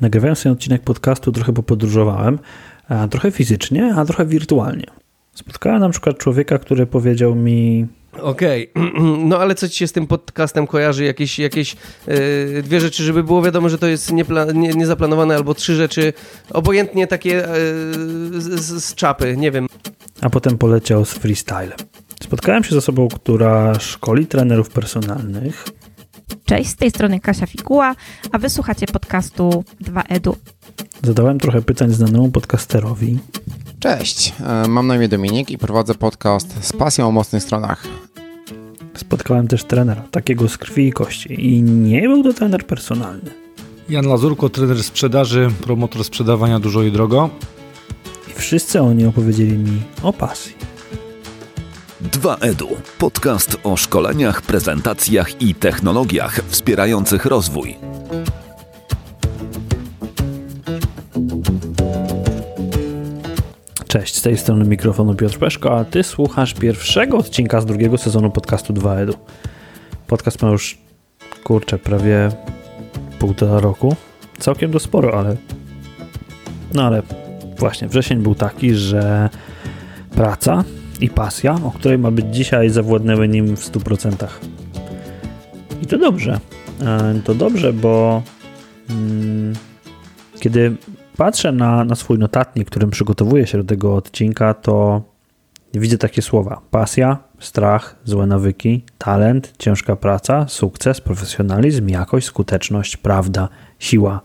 Nagrywając ten odcinek podcastu trochę popodróżowałem, a trochę fizycznie, a trochę wirtualnie. Spotkałem na przykład człowieka, który powiedział mi, Okej, no ale co ci się z tym podcastem kojarzy? Jakieś, jakieś yy, dwie rzeczy, żeby było wiadomo, że to jest niepla- nie, niezaplanowane, albo trzy rzeczy, obojętnie takie yy, z, z czapy, nie wiem. a potem poleciał z freestylem. Spotkałem się z osobą, która szkoli trenerów personalnych, Cześć, z tej strony Kasia Fikuła, a wysłuchacie podcastu 2EDU. zadałem trochę pytań znanemu podcasterowi, Cześć, e, mam na imię Dominik i prowadzę podcast z pasją o mocnych stronach. spotkałem też trenera, takiego z krwi i kości i nie był to trener personalny. Jan Lazurko, trener sprzedaży, promotor sprzedawania dużo i drogo. I wszyscy oni opowiedzieli mi o pasji. 2EDU. Podcast o szkoleniach, prezentacjach i technologiach wspierających rozwój. Cześć, z tej strony mikrofonu Piotr Peszko, a ty słuchasz pierwszego odcinka z drugiego sezonu podcastu 2EDU. Podcast ma już, kurczę, prawie półtora roku. Całkiem to sporo, ale... No ale właśnie, wrzesień był taki, że praca i pasja, o której ma być dzisiaj, zawładnęły nim w 100%. I to dobrze. E, To dobrze, bo mm, kiedy patrzę na, na swój notatnik, którym przygotowuję się do tego odcinka, to widzę takie słowa: pasja, strach, złe nawyki, talent, ciężka praca, sukces, profesjonalizm, jakość, skuteczność, prawda, siła.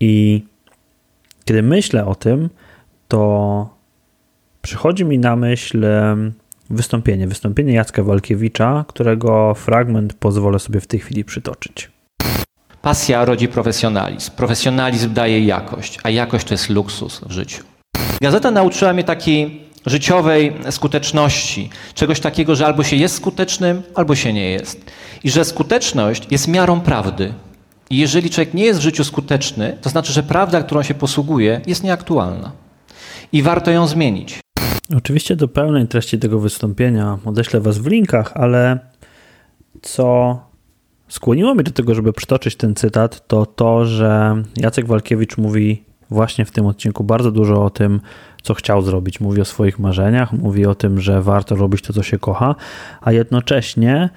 I kiedy myślę o tym, to przychodzi mi na myśl wystąpienie, wystąpienie Jacka Walkiewicza, którego fragment pozwolę sobie w tej chwili przytoczyć. Pasja rodzi profesjonalizm. Profesjonalizm daje jakość, a jakość to jest luksus w życiu. Gazeta nauczyła mnie takiej życiowej skuteczności, czegoś takiego, że albo się jest skutecznym, albo się nie jest. I że skuteczność jest miarą prawdy. I jeżeli człowiek nie jest w życiu skuteczny, to znaczy, że prawda, którą się posługuje, jest nieaktualna. I warto ją zmienić. Oczywiście do pełnej treści tego wystąpienia odeślę Was w linkach, ale co skłoniło mnie do tego, żeby przytoczyć ten cytat, to to, że Jacek Walkiewicz mówi właśnie w tym odcinku bardzo dużo o tym, co chciał zrobić. Mówi o swoich marzeniach, mówi o tym, że warto robić to, co się kocha, a jednocześnie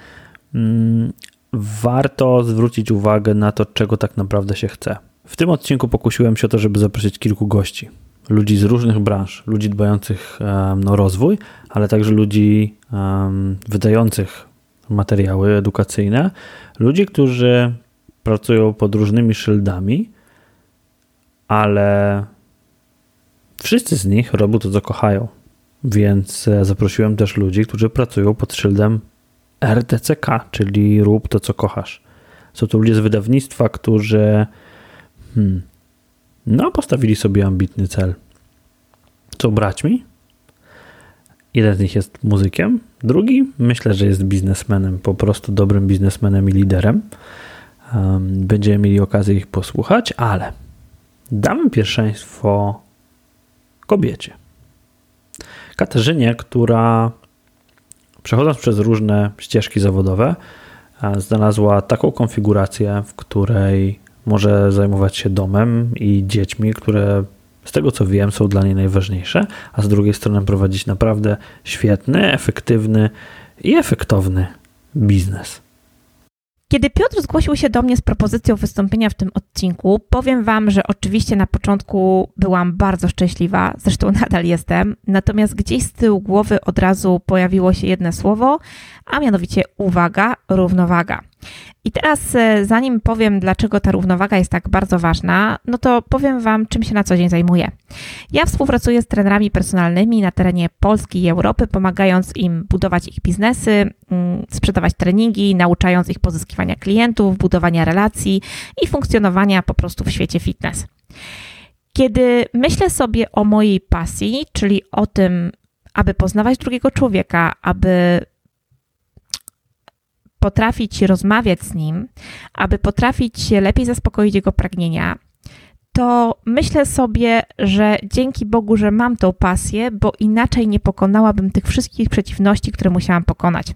mm, warto zwrócić uwagę na to, czego tak naprawdę się chce. W tym odcinku pokusiłem się o to, żeby zaprosić kilku gości. Ludzi z różnych branż, ludzi dbających em, o rozwój, ale także ludzi em, wydających materiały edukacyjne, ludzi, którzy pracują pod różnymi szyldami, ale wszyscy z nich robią to, co kochają. Więc e, zaprosiłem też ludzi, którzy pracują pod szyldem RTCK, czyli rób to, co kochasz. Są to ludzie z wydawnictwa, którzy hmm, no, postawili sobie ambitny cel. Są braćmi. Jeden z nich jest muzykiem, drugi myślę, że jest biznesmenem, po prostu dobrym biznesmenem i liderem. Będziemy mieli okazję ich posłuchać, ale damy pierwszeństwo kobiecie. Katarzynie, która przechodząc przez różne ścieżki zawodowe, znalazła taką konfigurację, w której może zajmować się domem i dziećmi, które z tego co wiem są dla niej najważniejsze, a z drugiej strony prowadzić naprawdę świetny, efektywny i efektowny biznes. Kiedy Piotr zgłosił się do mnie z propozycją wystąpienia w tym odcinku, powiem Wam, że oczywiście na początku byłam bardzo szczęśliwa, zresztą nadal jestem, natomiast gdzieś z tyłu głowy od razu pojawiło się jedno słowo, a mianowicie uwaga, równowaga. I teraz, e, zanim powiem, dlaczego ta równowaga jest tak bardzo ważna, no to powiem Wam, czym się na co dzień zajmuję. Ja współpracuję z trenerami personalnymi na terenie Polski i Europy, pomagając im budować ich biznesy, mm, sprzedawać treningi, nauczając ich pozyskiwania klientów, budowania relacji i funkcjonowania po prostu w świecie fitness. Kiedy myślę sobie o mojej pasji, czyli o tym, aby poznawać drugiego człowieka, aby potrafić rozmawiać z nim, aby potrafić lepiej zaspokoić jego pragnienia, to myślę sobie, że dzięki Bogu, że mam tą pasję, bo inaczej nie pokonałabym tych wszystkich przeciwności, które musiałam pokonać.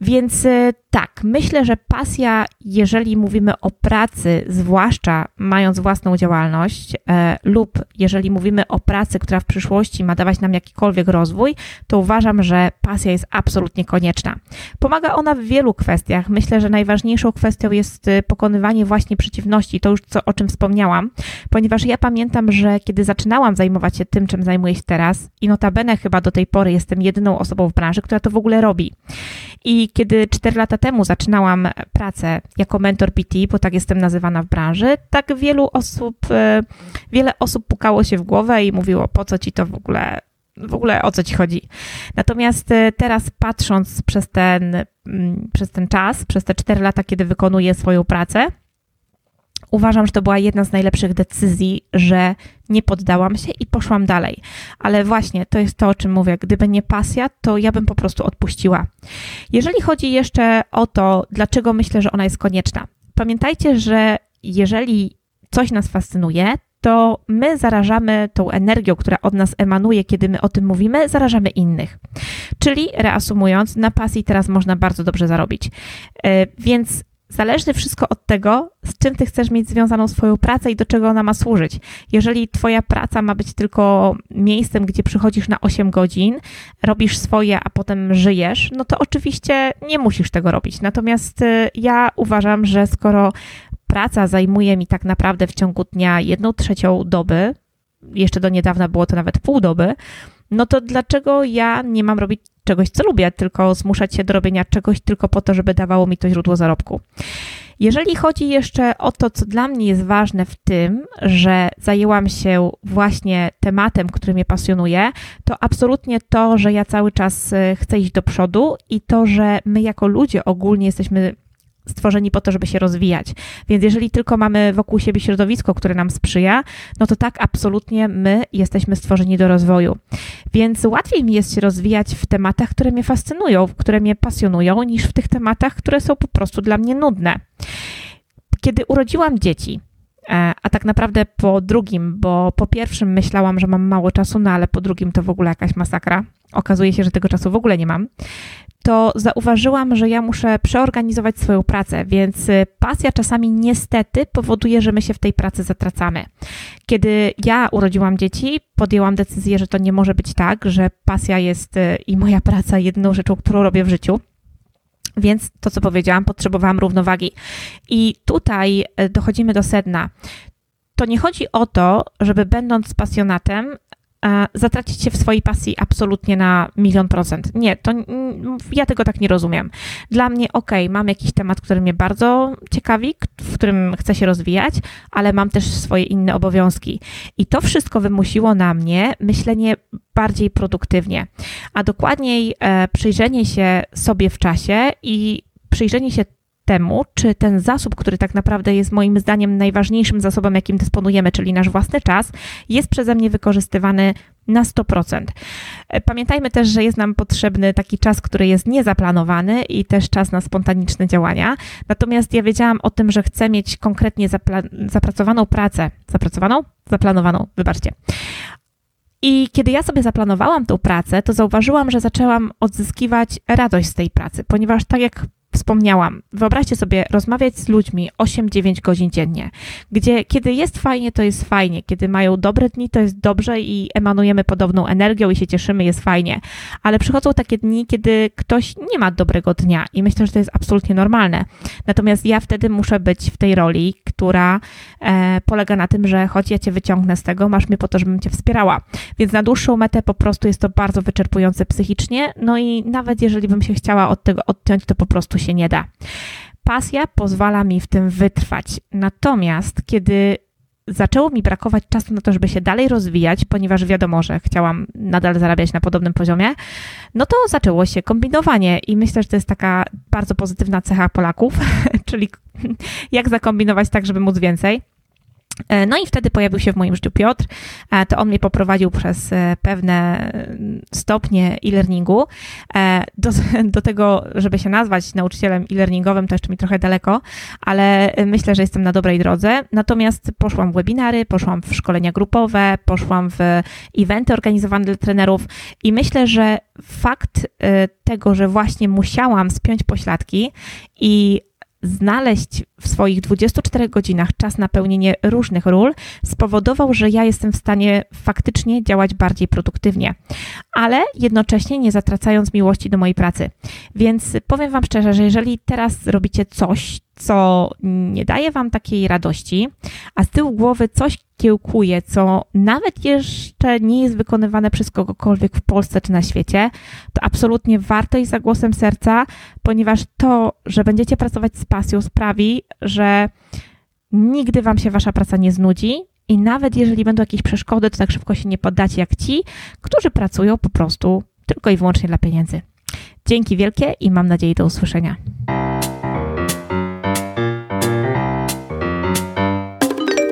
Więc y, tak, myślę, że pasja, jeżeli mówimy o pracy, zwłaszcza mając własną działalność, e, lub jeżeli mówimy o pracy, która w przyszłości ma dawać nam jakikolwiek rozwój, to uważam, że pasja jest absolutnie konieczna. Pomaga ona w wielu kwestiach. Myślę, że najważniejszą kwestią jest y, pokonywanie właśnie przeciwności, to już co, o czym wspomniałam, ponieważ ja pamiętam, że kiedy zaczynałam zajmować się tym, czym zajmuję się teraz, i notabene chyba do tej pory jestem jedyną osobą w branży, która to w ogóle robi. I kiedy 4 lata temu zaczynałam pracę jako mentor PT, bo tak jestem nazywana w branży, tak wielu osób, e, wiele osób pukało się w głowę i mówiło, po co ci to w ogóle, w ogóle o co ci chodzi. Natomiast e, teraz patrząc przez ten, mm, przez ten czas, przez te 4 lata, kiedy wykonuję swoją pracę, uważam, że to była jedna z najlepszych decyzji, że nie poddałam się i poszłam dalej. Ale właśnie to jest to, o czym mówię. Gdyby nie pasja, to ja bym po prostu odpuściła. Jeżeli chodzi jeszcze o to, dlaczego myślę, że ona jest konieczna, pamiętajcie, że jeżeli coś nas fascynuje, to my zarażamy tą energią, która od nas emanuje, kiedy my o tym mówimy, zarażamy innych. Czyli reasumując, na pasji teraz można bardzo dobrze zarobić. E, więc Zależy wszystko od tego, z czym ty chcesz mieć związaną swoją pracę i do czego ona ma służyć. Jeżeli twoja praca ma być tylko miejscem, gdzie przychodzisz na 8 godzin, robisz swoje, a potem żyjesz, no to oczywiście nie musisz tego robić. Natomiast y, ja uważam, że skoro praca zajmuje mi tak naprawdę w ciągu dnia jedną trzecią doby, jeszcze do niedawna było to nawet pół doby, no to dlaczego ja nie mam robić czegoś, co lubię, tylko zmuszać się do robienia czegoś tylko po to, żeby dawało mi to źródło zarobku? Jeżeli chodzi jeszcze o to, co dla mnie jest ważne w tym, że zajęłam się właśnie tematem, który mnie pasjonuje, to absolutnie to, że ja cały czas e, chcę iść do przodu i to, że my jako ludzie ogólnie jesteśmy stworzeni po to, żeby się rozwijać. Więc jeżeli tylko mamy wokół siebie środowisko, które nam sprzyja, no to tak absolutnie my jesteśmy stworzeni do rozwoju. Więc łatwiej mi jest się rozwijać w tematach, które mnie fascynują, które mnie pasjonują, niż w tych tematach, które są po prostu dla mnie nudne. Kiedy urodziłam dzieci, a tak naprawdę po drugim, bo po pierwszym myślałam, że mam mało czasu, no ale po drugim to w ogóle jakaś masakra. Okazuje się, że tego czasu w ogóle nie mam to zauważyłam, że ja muszę przeorganizować swoją pracę, więc y, pasja czasami niestety powoduje, że my się w tej pracy zatracamy. Kiedy ja urodziłam dzieci, podjęłam decyzję, że to nie może być tak, że pasja jest y, i moja praca jedną rzeczą, którą robię w życiu. Więc to, co powiedziałam, potrzebowałam równowagi. I tutaj y, dochodzimy do sedna. To nie chodzi o to, żeby będąc pasjonatem, zatracić się w swojej pasji absolutnie na milion procent. Nie, to ja tego tak nie rozumiem. Dla mnie, ok, mam jakiś temat, który mnie bardzo ciekawi, w którym chcę się rozwijać, ale mam też swoje inne obowiązki. I to wszystko wymusiło na mnie myślenie bardziej produktywnie, a dokładniej e, przyjrzenie się sobie w czasie i przyjrzenie się temu, czy ten zasób, który tak naprawdę jest moim zdaniem najważniejszym zasobem, jakim dysponujemy, czyli nasz własny czas, jest przeze mnie wykorzystywany na 100%. E, pamiętajmy też, że jest nam potrzebny taki czas, który jest niezaplanowany i też czas na spontaniczne działania. Natomiast ja wiedziałam o tym, że chcę mieć konkretnie zapracowaną pracę. Zapracowaną? Zaplanowaną, wybaczcie. I kiedy ja sobie zaplanowałam tą pracę, to zauważyłam, że zaczęłam odzyskiwać radość z tej pracy, ponieważ tak jak wspomniałam, wyobraźcie sobie rozmawiać z ludźmi 8-9 godzin dziennie, gdzie kiedy jest fajnie, to jest fajnie, kiedy mają dobre dni, to jest dobrze i emanujemy podobną energią i się cieszymy, jest fajnie. Ale przychodzą takie dni, kiedy ktoś nie ma dobrego dnia i myślę, że to jest absolutnie normalne. Natomiast ja wtedy muszę być w tej roli, która e, polega na tym, że choć ja cię wyciągnę z tego, masz mnie po to, żebym cię wspierała. Więc na dłuższą metę po prostu jest to bardzo wyczerpujące psychicznie, no i nawet jeżeli bym się chciała od tego odciąć, to po prostu się nie da. Pasja pozwala mi w tym wytrwać. Natomiast kiedy zaczęło mi brakować czasu na to, żeby się dalej rozwijać, ponieważ wiadomo, że chciałam nadal zarabiać na podobnym poziomie, no to zaczęło się kombinowanie i myślę, że to jest taka bardzo pozytywna cecha Polaków, czyli jak zakombinować tak, żeby móc więcej. E, no i wtedy pojawił się w moim życiu Piotr. E, to on mnie poprowadził przez e, pewne stopnie e-learningu. Do, do tego, żeby się nazwać nauczycielem e-learningowym, to jeszcze mi trochę daleko, ale myślę, że jestem na dobrej drodze. Natomiast poszłam w webinary, poszłam w szkolenia grupowe, poszłam w eventy organizowane dla trenerów i myślę, że fakt tego, że właśnie musiałam spiąć pośladki i znaleźć w swoich 24 godzinach czas na pełnienie różnych ról, spowodował, że ja jestem w stanie faktycznie działać bardziej produktywnie, ale jednocześnie nie zatracając miłości do mojej pracy. Więc powiem Wam szczerze, że jeżeli teraz robicie coś, co nie daje wam takiej radości, a z tyłu głowy coś kiełkuje, co nawet jeszcze nie jest wykonywane przez kogokolwiek w Polsce czy na świecie, to absolutnie warto iść za głosem serca, ponieważ to, że będziecie pracować z pasją, sprawi, że nigdy wam się wasza praca nie znudzi. I nawet jeżeli będą jakieś przeszkody, to tak szybko się nie poddacie jak ci, którzy pracują po prostu tylko i wyłącznie dla pieniędzy. Dzięki wielkie i mam nadzieję do usłyszenia.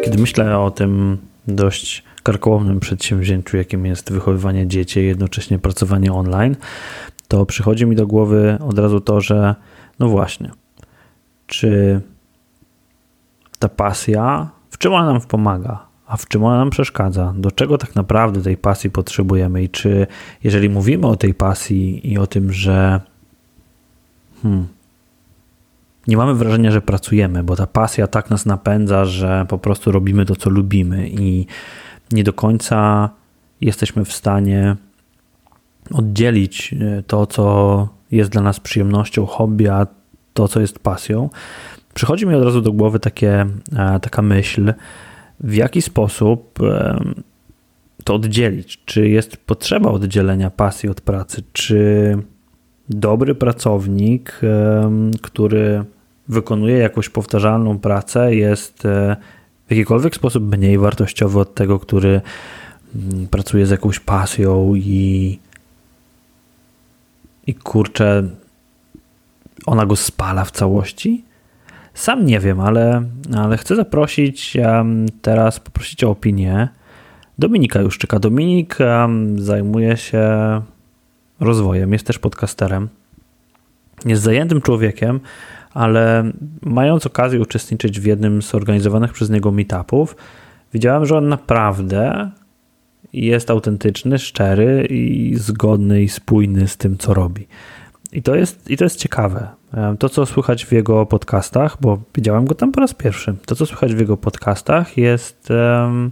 Kiedy myślę o tym dość karkołomnym przedsięwzięciu, jakim jest wychowywanie dzieci, jednocześnie pracowanie online, to przychodzi mi do głowy od razu to, że no właśnie, czy ta pasja, w czym ona nam pomaga, a w czym ona nam przeszkadza, do czego tak naprawdę tej pasji potrzebujemy i czy jeżeli mówimy o tej pasji i o tym, że hmm, nie mamy wrażenia, że pracujemy, bo ta pasja tak nas napędza, że po prostu robimy to, co lubimy i nie do końca jesteśmy w stanie oddzielić e, to, co jest dla nas przyjemnością, hobby, a to, co jest pasją. Przychodzi mi od razu do głowy takie, e, taka myśl, w jaki sposób to oddzielić. Czy jest potrzeba oddzielenia pasji od pracy? Czy dobry pracownik, który wykonuje jakąś powtarzalną pracę, jest e, w jakikolwiek sposób mniej wartościowy od tego, który mm, pracuje z jakąś pasją i, i kurczę, ona go spala w całości? Sam nie wiem, ale, ale chcę zaprosić teraz, poprosić o opinię Dominika Juszczyka. Dominik zajmuje się rozwojem, jest też podcasterem. Jest zajętym człowiekiem, ale mając okazję uczestniczyć w jednym z organizowanych przez niego meetupów, widziałem, że on naprawdę jest autentyczny, szczery i zgodny i spójny z tym, co robi. I to jest, i to jest ciekawe. To, co słychać w jego podcastach, bo widziałem go tam po raz pierwszy, to, co słychać w jego podcastach, jest um,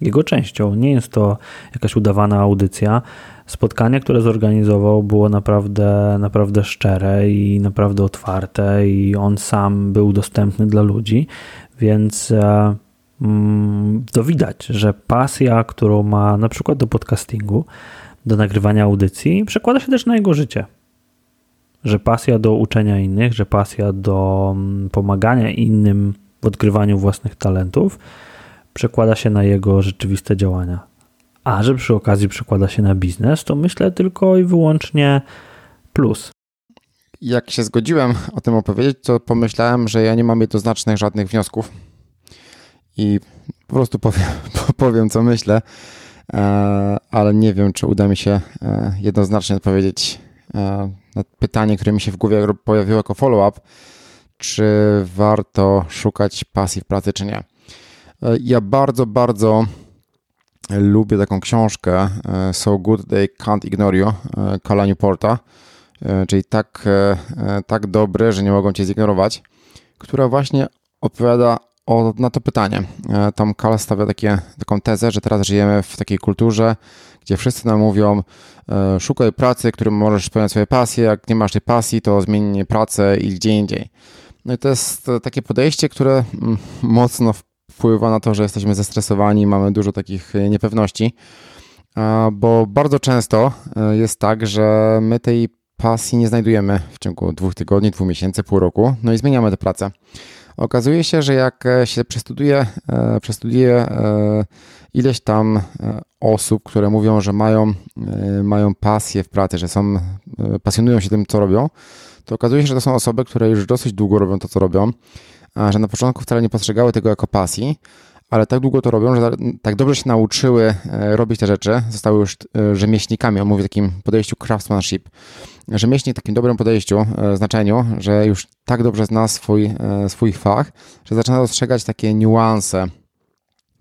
jego częścią. Nie jest to jakaś udawana audycja, spotkanie, które zorganizował, było naprawdę, naprawdę szczere i naprawdę otwarte, i on sam był dostępny dla ludzi, więc e, mm, to widać, że pasja, którą ma na przykład do podcastingu, do nagrywania audycji, przekłada się też na jego życie. Że pasja do uczenia innych, że pasja do mm, pomagania innym w odkrywaniu własnych talentów przekłada się na jego rzeczywiste działania a że przy okazji przekłada się na biznes, to myślę tylko i wyłącznie plus. Jak się zgodziłem o tym opowiedzieć, to pomyślałem, że ja nie mam jednoznacznych żadnych wniosków i po prostu powiem, powiem co myślę, e, ale nie wiem, czy uda mi się e, jednoznacznie odpowiedzieć e, na pytanie, które mi się w głowie pojawiło jako follow-up, czy warto szukać pasji w pracy, czy nie. Ja bardzo, bardzo lubię taką książkę e, So Good They Can't Ignore You, Kala e, Newporta, e, czyli tak, tak dobre, że nie mogą cię zignorować, która właśnie odpowiada o, na to pytanie. Tam Kala stawia takie, taką tezę, że teraz żyjemy w takiej kulturze, gdzie wszyscy nam mówią szukaj pracy, którym możesz spełniać swoje pasje, jak nie masz tej pasji, to zmień pracę i gdzie indziej. No i to jest takie podejście, które mm, mocno wpływa na to, że jesteśmy zestresowani, mamy dużo takich e, niepewności, bo bardzo często e, jest tak, że my tej pasji nie znajdujemy w ciągu dwóch tygodni, dwóch miesięcy, pół roku, no i zmieniamy tę pracę. Okazuje się, że jak e, się przestuduje, przestuduje ileś tam osób, które mówią, że mają, mają pasję w pracy, że są, pasjonują się tym, co robią, to okazuje się, że to są osoby, które już dosyć długo robią to, co robią, że na początku wcale nie postrzegały tego jako pasji, ale tak długo to robią, że tak dobrze się nauczyły robić te rzeczy, zostały już rzemieślnikami, on mówi w takim podejściu craftsmanship, rzemieślnik w takim dobrym podejściu, znaczeniu, że już tak dobrze zna swój, swój fach, że zaczyna dostrzegać takie niuanse,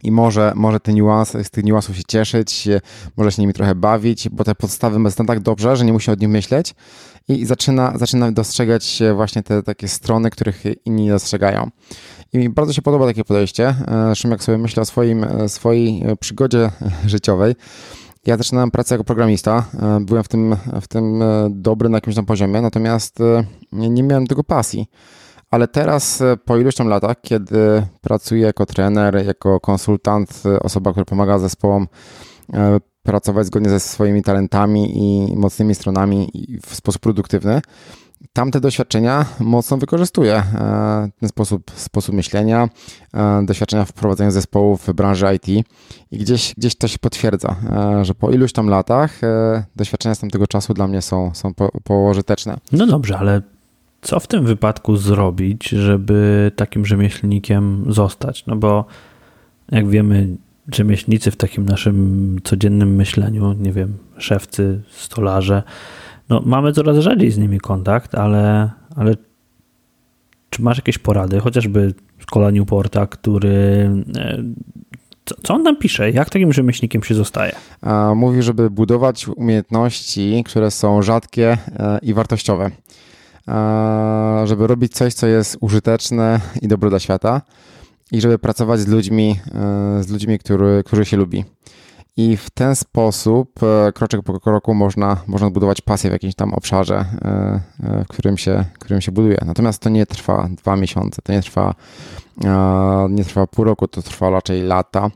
i może, może te niuanse, z tych niuansów się cieszyć, może się nimi trochę bawić, bo te podstawy zna tak dobrze, że nie musi o nich myśleć i zaczyna, zaczyna dostrzegać właśnie te takie strony, których inni nie dostrzegają. I mi bardzo się podoba takie podejście. Zresztą jak sobie myślę o swoim, swojej przygodzie życiowej, ja zaczynałem pracę jako programista, byłem w tym, w tym dobry na jakimś tam poziomie, natomiast nie miałem tego pasji. Ale teraz, e, po iluś tam latach, kiedy pracuję jako trener, jako konsultant, e, osoba, która pomaga zespołom e, pracować zgodnie ze swoimi talentami i mocnymi stronami w sposób produktywny, tamte doświadczenia mocno wykorzystuję. Ten sposób, sposób myślenia, doświadczenia w prowadzeniu zespołów w branży IT i gdzieś, gdzieś to się potwierdza, że po iluś tam latach doświadczenia z tamtego czasu dla mnie są, są pożyteczne. No dobrze, ale co w tym wypadku zrobić, żeby takim rzemieślnikiem zostać? No bo jak wiemy, rzemieślnicy w takim naszym codziennym myśleniu, nie wiem, szewcy, stolarze, no mamy coraz rzadziej z nimi kontakt, ale, ale czy masz jakieś porady, chociażby z kola Newporta, który e, co, co, on tam pisze? Jak takim rzemieślnikiem się zostaje? Mówi, żeby budować umiejętności, które są rzadkie e, i wartościowe żeby robić coś, co jest użyteczne i dobre dla świata i żeby pracować z ludźmi, e, z ludźmi, który, którzy się lubi. I w ten sposób, e, kroczek po kroku, można, można budować pasję w jakimś tam obszarze, e, w którym się, którym się buduje. Natomiast to nie trwa dwa miesiące, to nie trwa, nie trwa pół roku, to trwa raczej lata.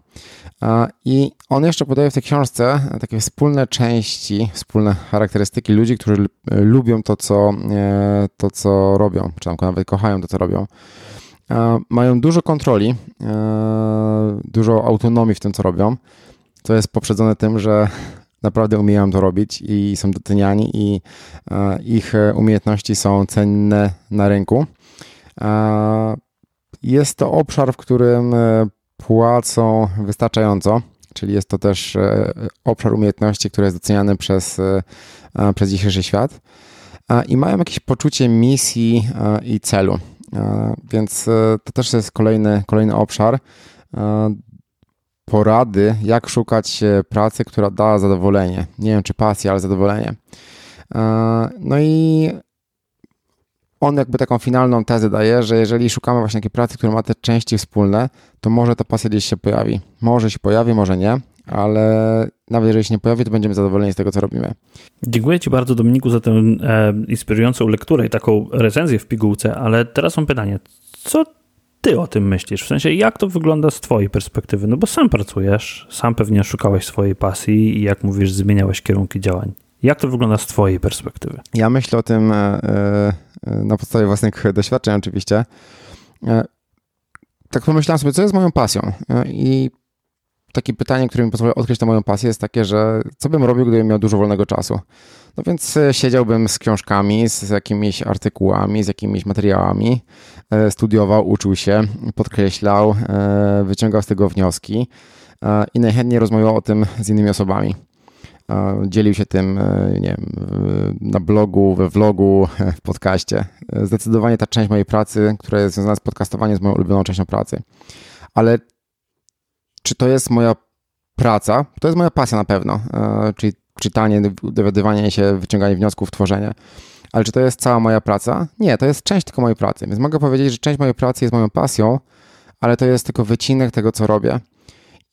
I on jeszcze podaje w tej książce takie wspólne części, wspólne charakterystyki ludzi, którzy lubią to, co, e, to, co robią, czy nawet kochają to, co robią. Mają dużo kontroli, e, dużo autonomii w tym, co robią, co jest poprzedzone tym, że naprawdę umieją to robić i są doceniani i e, ich umiejętności są cenne na rynku. Jest to obszar, w którym płacą wystarczająco, czyli jest to też e, obszar umiejętności, który jest doceniany przez, e, przez dzisiejszy świat i mają jakieś poczucie misji i celu. Więc e, to też jest kolejny, kolejny obszar porady, jak szukać pracy, która da zadowolenie. Nie wiem, czy pasję, ale zadowolenie. No i on jakby taką finalną tezę daje, że jeżeli szukamy właśnie takiej pracy, która ma te części wspólne, to może ta pasja gdzieś się pojawi. Może się pojawi, może nie, ale nawet jeżeli się nie pojawi, to będziemy zadowoleni z tego, co robimy. Dziękuję Ci bardzo, Dominiku, za tę e, inspirującą lekturę i taką recenzję w pigułce, ale teraz mam pytanie. Co ty o tym myślisz? W sensie, jak to wygląda z twojej perspektywy? No bo sam pracujesz, sam pewnie szukałeś swojej pasji i jak mówisz, zmieniałeś kierunki działań. Jak to wygląda z twojej perspektywy? Ja myślę o tym e, e, na podstawie własnych doświadczeń oczywiście. E, tak pomyślałem sobie, co jest moją pasją i takie pytanie, które mi pozwoli odkryć tę moją pasję jest takie, że co bym robił, gdybym miał dużo wolnego czasu? No więc siedziałbym z książkami, z jakimiś artykułami, z jakimiś materiałami, studiował, uczył się, podkreślał, wyciągał z tego wnioski i najchętniej rozmawiał o tym z innymi osobami dzielił się tym e, nie wiem, na blogu, we vlogu, w podcaście. Zdecydowanie ta część mojej pracy, która jest związana z podcastowaniem, jest moją ulubioną częścią pracy. Ale czy to jest moja praca? To jest moja pasja na pewno, e, czyli czytanie, dowiadywanie się, wyciąganie wniosków, tworzenie. Ale czy to jest cała moja praca? Nie, to jest część tylko mojej pracy. Więc mogę powiedzieć, że część mojej pracy jest moją pasją, ale to jest tylko wycinek tego, co robię.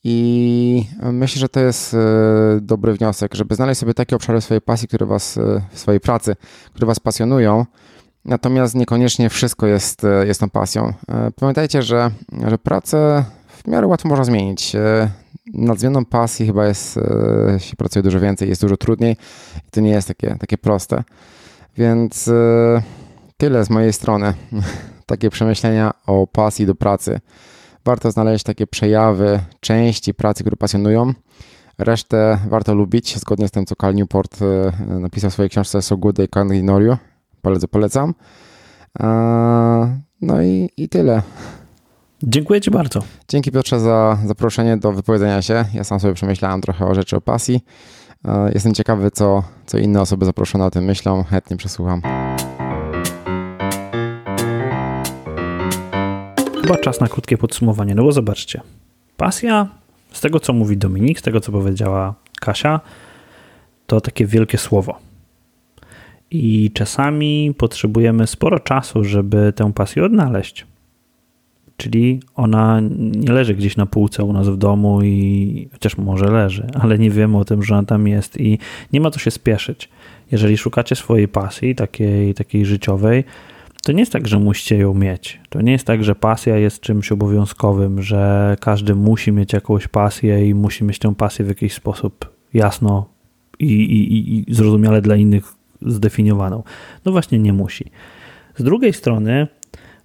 I myślę, że to jest e, dobry wniosek, żeby znaleźć sobie takie obszary swojej pasji, które was, e, swojej pracy, które was pasjonują, natomiast niekoniecznie wszystko jest, e, jest tą pasją. Pamiętajcie, że, że pracę w miarę łatwo można zmienić. Nad zmianą pasji chyba jest, się pracuje dużo więcej, jest dużo trudniej i to nie jest takie, takie proste. Więc tyle z mojej strony. Takie przemyślenia o pasji do pracy warto znaleźć takie przejawy części pracy, które pasjonują. Resztę warto lubić, zgodnie z tym, co Cal Newport e, napisał w swojej książce So Good They Can't polecam. No i, i tyle. Dziękuję Ci bardzo. Dzięki Piotrze za zaproszenie do wypowiedzenia się. Ja sam sobie przemyślałem trochę o rzeczy o pasji. E, jestem ciekawy, co, co inne osoby zaproszone o tym myślą. Chętnie przesłucham. Chyba czas na krótkie podsumowanie, no bo zobaczcie. Pasja, z tego co mówi Dominik, z tego co powiedziała Kasia, to takie wielkie słowo. I czasami potrzebujemy sporo czasu, żeby tę pasję odnaleźć. Czyli ona nie leży gdzieś na półce u nas w domu i chociaż może leży, ale nie wiemy o tym, że ona tam jest i nie ma co się spieszyć. Jeżeli szukacie swojej pasji, takiej, takiej życiowej, to nie jest tak, że musicie ją mieć. To nie jest tak, że pasja jest czymś obowiązkowym, że każdy musi mieć jakąś pasję i musi mieć tę pasję w jakiś sposób jasno i, i, i zrozumiale dla innych zdefiniowaną. No właśnie nie musi. Z drugiej strony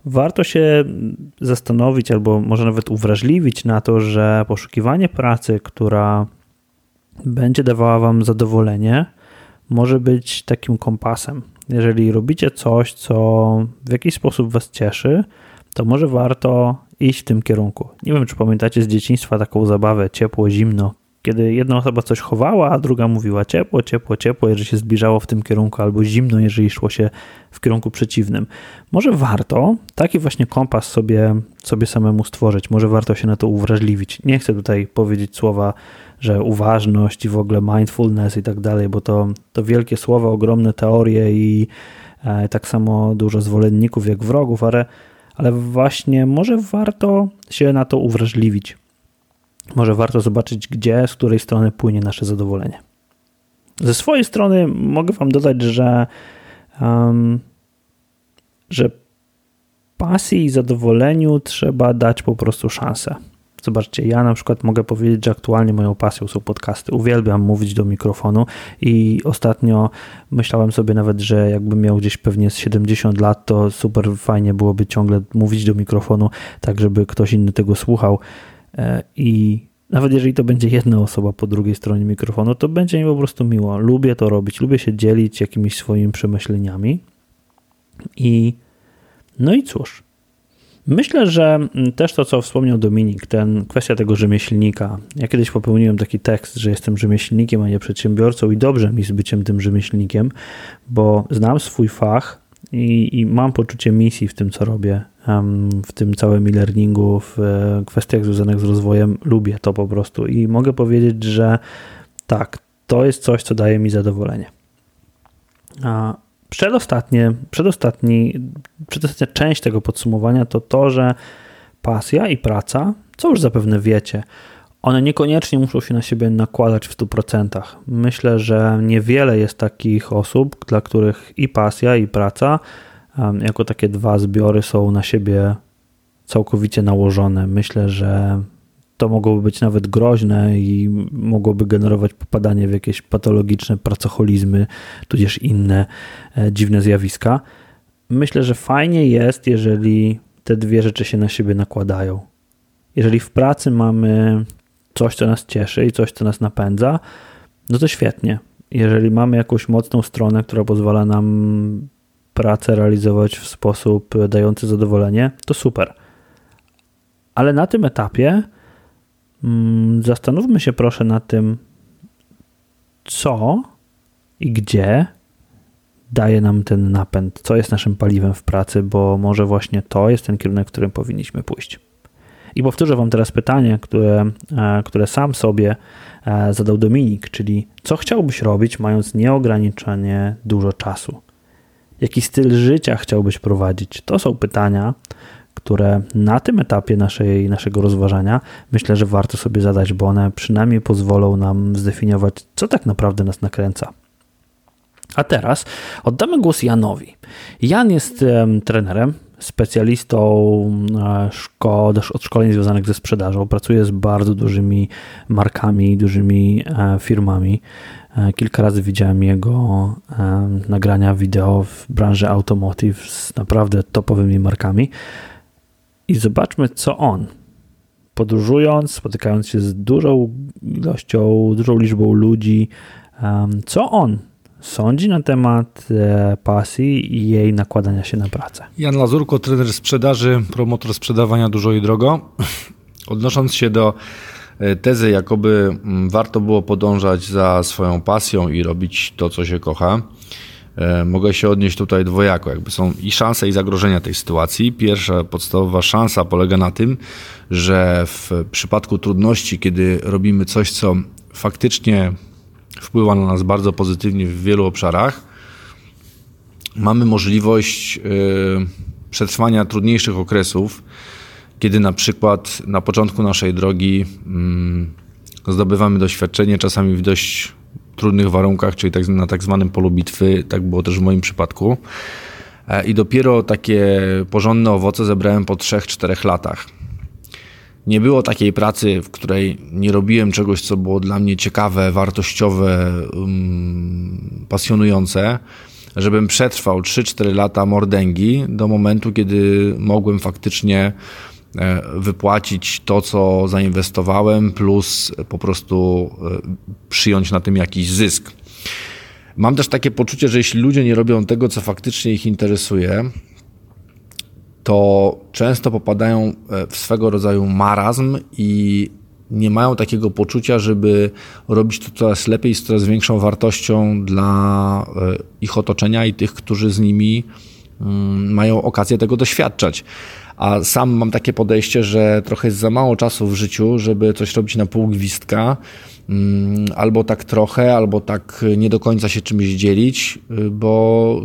warto się zastanowić albo może nawet uwrażliwić na to, że poszukiwanie pracy, która będzie dawała wam zadowolenie, może być takim kompasem. Jeżeli robicie coś, co w jakiś sposób was cieszy, to może warto iść w tym kierunku. Nie wiem, czy pamiętacie z dzieciństwa taką zabawę ciepło, zimno, kiedy jedna osoba coś chowała, a druga mówiła ciepło, ciepło, ciepło, jeżeli się zbliżało w tym kierunku, albo zimno, jeżeli szło się w kierunku przeciwnym. Może warto taki właśnie kompas sobie, sobie samemu stworzyć, może warto się na to uwrażliwić. Nie chcę tutaj powiedzieć słowa, że uważność i w ogóle mindfulness i tak dalej, bo to, to wielkie słowa, ogromne teorie i e, tak samo dużo zwolenników jak wrogów, ale, ale właśnie może warto się na to uwrażliwić może warto zobaczyć, gdzie, z której strony płynie nasze zadowolenie. Ze swojej strony mogę Wam dodać, że, um, że pasji i zadowoleniu trzeba dać po prostu szansę. Zobaczcie, ja na przykład mogę powiedzieć, że aktualnie moją pasją są podcasty. Uwielbiam mówić do mikrofonu i ostatnio myślałem sobie nawet, że jakbym miał gdzieś pewnie z 70 lat, to super fajnie byłoby ciągle mówić do mikrofonu, tak żeby ktoś inny tego słuchał. E, I nawet jeżeli to będzie jedna osoba po drugiej stronie mikrofonu, to będzie mi po prostu miło. Lubię to robić, lubię się dzielić jakimiś swoimi przemyśleniami. I no i cóż. Myślę, że też to, co wspomniał Dominik, ten kwestia tego rzemieślnika. Ja kiedyś popełniłem taki tekst, że jestem rzemieślnikiem, a nie przedsiębiorcą, i dobrze mi z byciem tym rzemieślnikiem, bo znam swój fach i, i mam poczucie misji w tym, co robię w tym całym e-learningu, w e, kwestiach związanych z rozwojem, lubię to po prostu i mogę powiedzieć, że tak, to jest coś, co daje mi zadowolenie. A przedostatnie, przedostatni, przedostatnia część tego podsumowania to to, że pasja i praca, co już zapewne wiecie, one niekoniecznie muszą się na siebie nakładać w 100%. Myślę, że niewiele jest takich osób, dla których i pasja, i praca jako takie dwa zbiory są na siebie całkowicie nałożone. Myślę, że to mogłoby być nawet groźne i mogłoby generować popadanie w jakieś patologiczne pracocholizmy, tudzież inne e, dziwne zjawiska. Myślę, że fajnie jest, jeżeli te dwie rzeczy się na siebie nakładają. Jeżeli w pracy mamy coś, co nas cieszy i coś, co nas napędza, no to świetnie. Jeżeli mamy jakąś mocną stronę, która pozwala nam pracę realizować w sposób dający zadowolenie, to super. Ale na tym etapie mm, zastanówmy się proszę nad tym, co i gdzie daje nam ten napęd, co jest naszym paliwem w pracy, bo może właśnie to jest ten kierunek, w którym powinniśmy pójść. I powtórzę Wam teraz pytanie, które, e, które sam sobie e, zadał Dominik, czyli co chciałbyś robić, mając nieograniczenie dużo czasu? Jaki styl życia chciałbyś prowadzić? To są pytania, które na tym etapie naszej, naszego rozważania myślę, że warto sobie zadać, bo one przynajmniej pozwolą nam zdefiniować, co tak naprawdę nas nakręca. A teraz oddamy głos Janowi. Jan jest um, trenerem, specjalistą e, od szkoleń związanych ze sprzedażą. Pracuje z bardzo dużymi markami, dużymi e, firmami. E, kilka razy widziałem jego nagrania wideo w branży automotive z naprawdę topowymi markami. I zobaczmy, co on, podróżując, spotykając się z dużą ilością, dużą liczbą ludzi, co on sądzi na temat e, pasji i jej nakładania się na pracę. Jan Lazurko, trener sprzedaży, promotor sprzedawania dużo i drogo. Odnosząc się do e, tezy, jakoby mm, warto było podążać za swoją pasją i robić to, co się kocha, e, mogę się odnieść tutaj dwojako. Jakby są i szanse, i zagrożenia tej sytuacji. Pierwsza podstawowa szansa polega na tym, że w przypadku trudności, kiedy robimy coś, co faktycznie wpływa na nas bardzo pozytywnie w wielu obszarach, mamy możliwość y, przetrwania trudniejszych okresów, kiedy na przykład na początku naszej drogi mm, zdobywamy doświadczenie, czasami w dość trudnych warunkach, czyli tak, na tak zwanym polu bitwy, tak było też w moim przypadku. E, I dopiero takie porządne owoce zebrałem po 3-4 latach. Nie było takiej pracy, w której nie robiłem czegoś, co było dla mnie ciekawe, wartościowe, um, pasjonujące, żebym przetrwał 3-4 lata mordęgi do momentu, kiedy mogłem faktycznie wypłacić to, co zainwestowałem, plus po prostu e, przyjąć na tym jakiś zysk. Mam też takie poczucie, że jeśli ludzie nie robią tego, co faktycznie ich interesuje, to często popadają e, w swego rodzaju marazm i nie mają takiego poczucia, żeby robić to coraz lepiej z coraz większą wartością dla e, ich otoczenia i tych, którzy z nimi mm, mają okazję tego doświadczać. A sam mam takie podejście, że trochę jest za mało czasu w życiu, żeby coś robić na pół gwizdka, mm, albo tak trochę, albo tak nie do końca się czymś dzielić, bo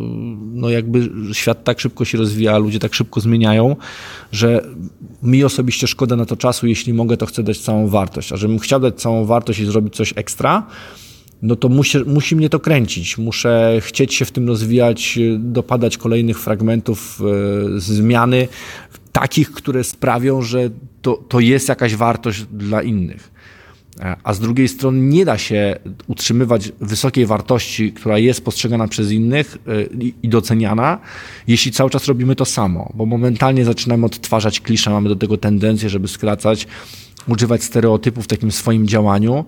no jakby świat tak szybko się rozwija, ludzie tak szybko zmieniają, że mi osobiście szkoda na to czasu, jeśli mogę, to chcę dać całą wartość. A żebym chciał dać całą wartość i zrobić coś ekstra, no to musi, musi mnie to kręcić. Muszę chcieć się w tym rozwijać, dopadać kolejnych fragmentów e, zmiany, takich, które sprawią, że to, to jest jakaś wartość dla innych. A z drugiej strony nie da się utrzymywać wysokiej wartości, która jest postrzegana przez innych e, i doceniana, jeśli cały czas robimy to samo, bo momentalnie zaczynamy odtwarzać klisze, mamy do tego tendencję, żeby skracać używać stereotypów w takim swoim działaniu,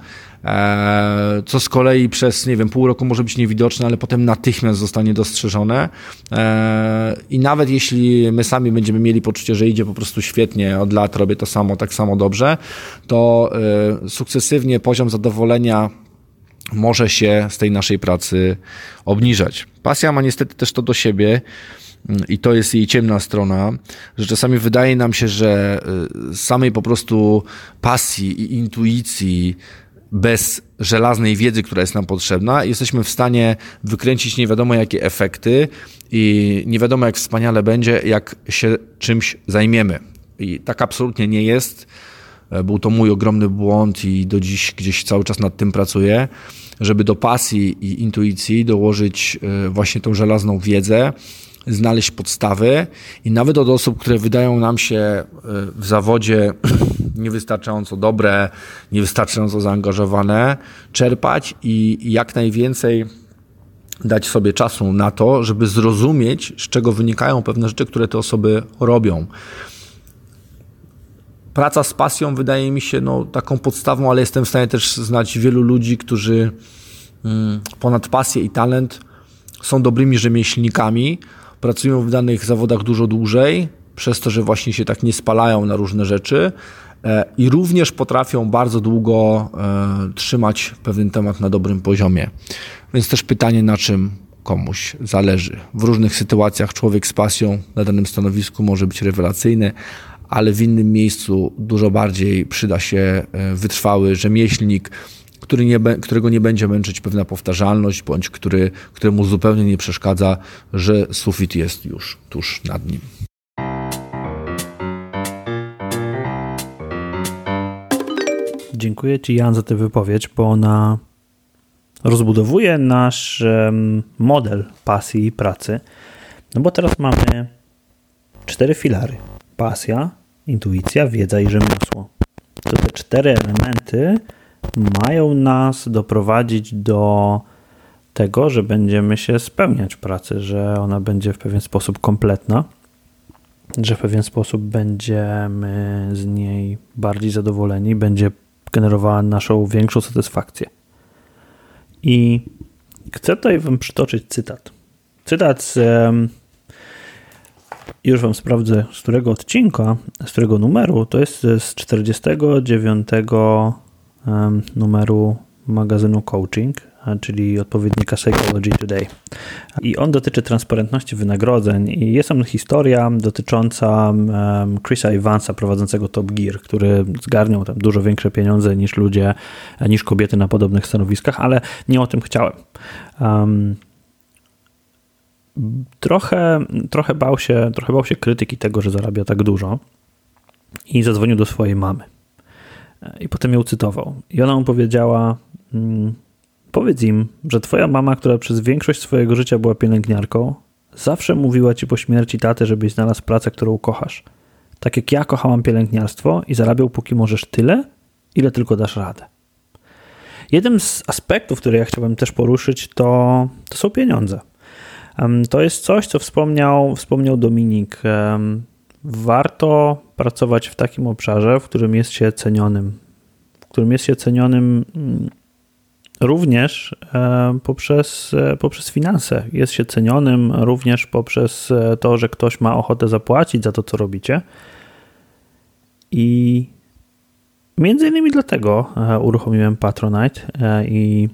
co z kolei przez, nie wiem, pół roku może być niewidoczne, ale potem natychmiast zostanie dostrzeżone. E, I nawet jeśli my sami będziemy mieli poczucie, że idzie po prostu świetnie, od lat robię to samo, tak samo dobrze, to e, sukcesywnie poziom zadowolenia może się z tej naszej pracy obniżać. Pasja ma niestety też to do siebie, i to jest jej ciemna strona, że czasami wydaje nam się, że samej po prostu pasji i intuicji bez żelaznej wiedzy, która jest nam potrzebna, jesteśmy w stanie wykręcić nie wiadomo jakie efekty i nie wiadomo jak wspaniale będzie, jak się czymś zajmiemy. I tak absolutnie nie jest. E, był to mój ogromny błąd i do dziś gdzieś cały czas nad tym pracuję, żeby do pasji i intuicji dołożyć e, właśnie tą żelazną wiedzę, znaleźć podstawy i nawet od osób, które wydają nam się e, w zawodzie niewystarczająco dobre, niewystarczająco zaangażowane, czerpać i jak najwięcej dać sobie czasu na to, żeby zrozumieć, z czego wynikają pewne rzeczy, które te osoby robią. Praca z pasją wydaje mi się no, taką podstawą, ale jestem w stanie też znać wielu ludzi, którzy mm, ponad pasję i talent są dobrymi rzemieślnikami, pracują w danych zawodach dużo dłużej, przez to, że właśnie się tak nie spalają na różne rzeczy e, i również potrafią bardzo długo e, trzymać pewien temat na dobrym poziomie. Więc też pytanie, na czym komuś zależy. W różnych sytuacjach człowiek z pasją na danym stanowisku może być rewelacyjny, ale w innym miejscu dużo bardziej przyda się e, wytrwały rzemieślnik, który nie, którego nie będzie męczyć pewna powtarzalność, bądź który, któremu zupełnie nie przeszkadza, że sufit jest już tuż nad nim. Dziękuję Ci, Jan, za tę wypowiedź, bo ona rozbudowuje nasz model pasji i pracy. No bo teraz mamy cztery filary: pasja, intuicja, wiedza i rzemiosło. To te cztery elementy mają nas doprowadzić do tego, że będziemy się spełniać pracy, że ona będzie w pewien sposób kompletna, że w pewien sposób będziemy z niej bardziej zadowoleni, będzie generowała naszą większą satysfakcję. I chcę tutaj wam przytoczyć cytat. Cytat z... Już wam sprawdzę, z którego odcinka, z którego numeru. To jest z 49 em, numeru magazynu Coaching, czyli odpowiednika Psychology Today. I on dotyczy transparentności wynagrodzeń i jest tam historia dotycząca Chrisa Evansa prowadzącego Top Gear, który zgarniał tam dużo większe pieniądze niż ludzie, e, niż kobiety na podobnych stanowiskach, ale nie o tym chciałem. Um, trochę, trochę, bał się, trochę bał się krytyki tego, że zarabia tak dużo i zadzwonił do swojej mamy. I potem ją cytował. I ona mu powiedziała: mm, Powiedz im, że twoja mama, która przez większość swojego życia była pielęgniarką, zawsze mówiła ci po śmierci taty, żebyś znalazł pracę, którą kochasz. Tak jak ja kochałam pielęgniarstwo i zarabiał póki możesz tyle, ile tylko dasz radę. Jednym z aspektów, które ja chciałbym też poruszyć, to, to są pieniądze. To jest coś, co wspomniał, wspomniał Dominik. Warto pracować w takim obszarze, w którym jest się cenionym. W którym jest się cenionym mm, również e, poprzez, e, poprzez finanse. Jest się cenionym również poprzez e, to, że ktoś ma ochotę zapłacić za to, co robicie. I między innymi dlatego uruchomiłem Patronite i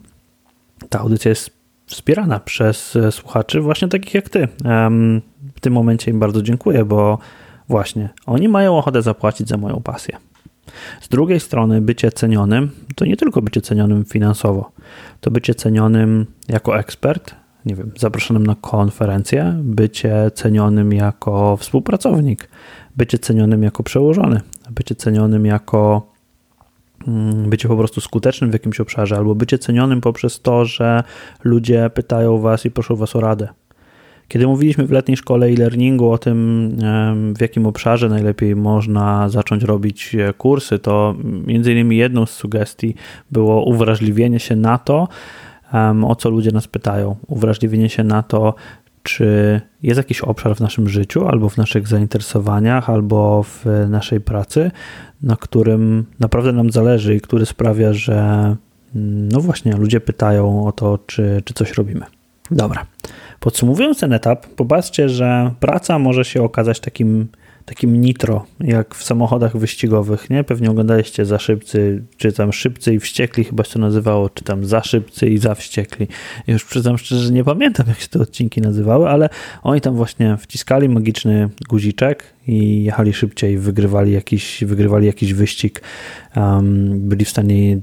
ta audycja jest wspierana przez słuchaczy właśnie takich jak ty. W tym momencie im bardzo dziękuję, bo właśnie oni mają ochotę zapłacić za moją pasję. Z drugiej strony, bycie cenionym to nie tylko bycie cenionym finansowo, to bycie cenionym jako ekspert, nie wiem, zaproszonym na konferencję, bycie cenionym jako współpracownik, bycie cenionym jako przełożony, bycie cenionym jako mm, bycie po prostu skutecznym w jakimś obszarze, albo bycie cenionym poprzez to, że ludzie pytają was i proszą was o radę. Kiedy mówiliśmy w letniej szkole e-learningu o tym, w jakim obszarze najlepiej można zacząć robić e, kursy, to między innymi jedną z sugestii było uwrażliwienie się na to, o co ludzie nas pytają. Uwrażliwienie się na to, czy jest jakiś obszar w naszym życiu, albo w naszych zainteresowaniach, albo w naszej pracy, na którym naprawdę nam zależy i który sprawia, że mm, no właśnie ludzie pytają o to, czy, czy coś robimy. Dobra. Podsumowując ten etap, popatrzcie, że praca może się okazać takim, takim nitro, jak w samochodach wyścigowych, nie? Pewnie oglądaliście za szybcy, czy tam szybcy i wściekli, chyba się to nazywało, czy tam za szybcy i za wściekli. Już przyznam szczerze, że nie pamiętam, jak się te odcinki nazywały, ale oni tam właśnie wciskali magiczny guziczek i jechali szybciej, wygrywali jakiś, wygrywali jakiś wyścig, um, byli w stanie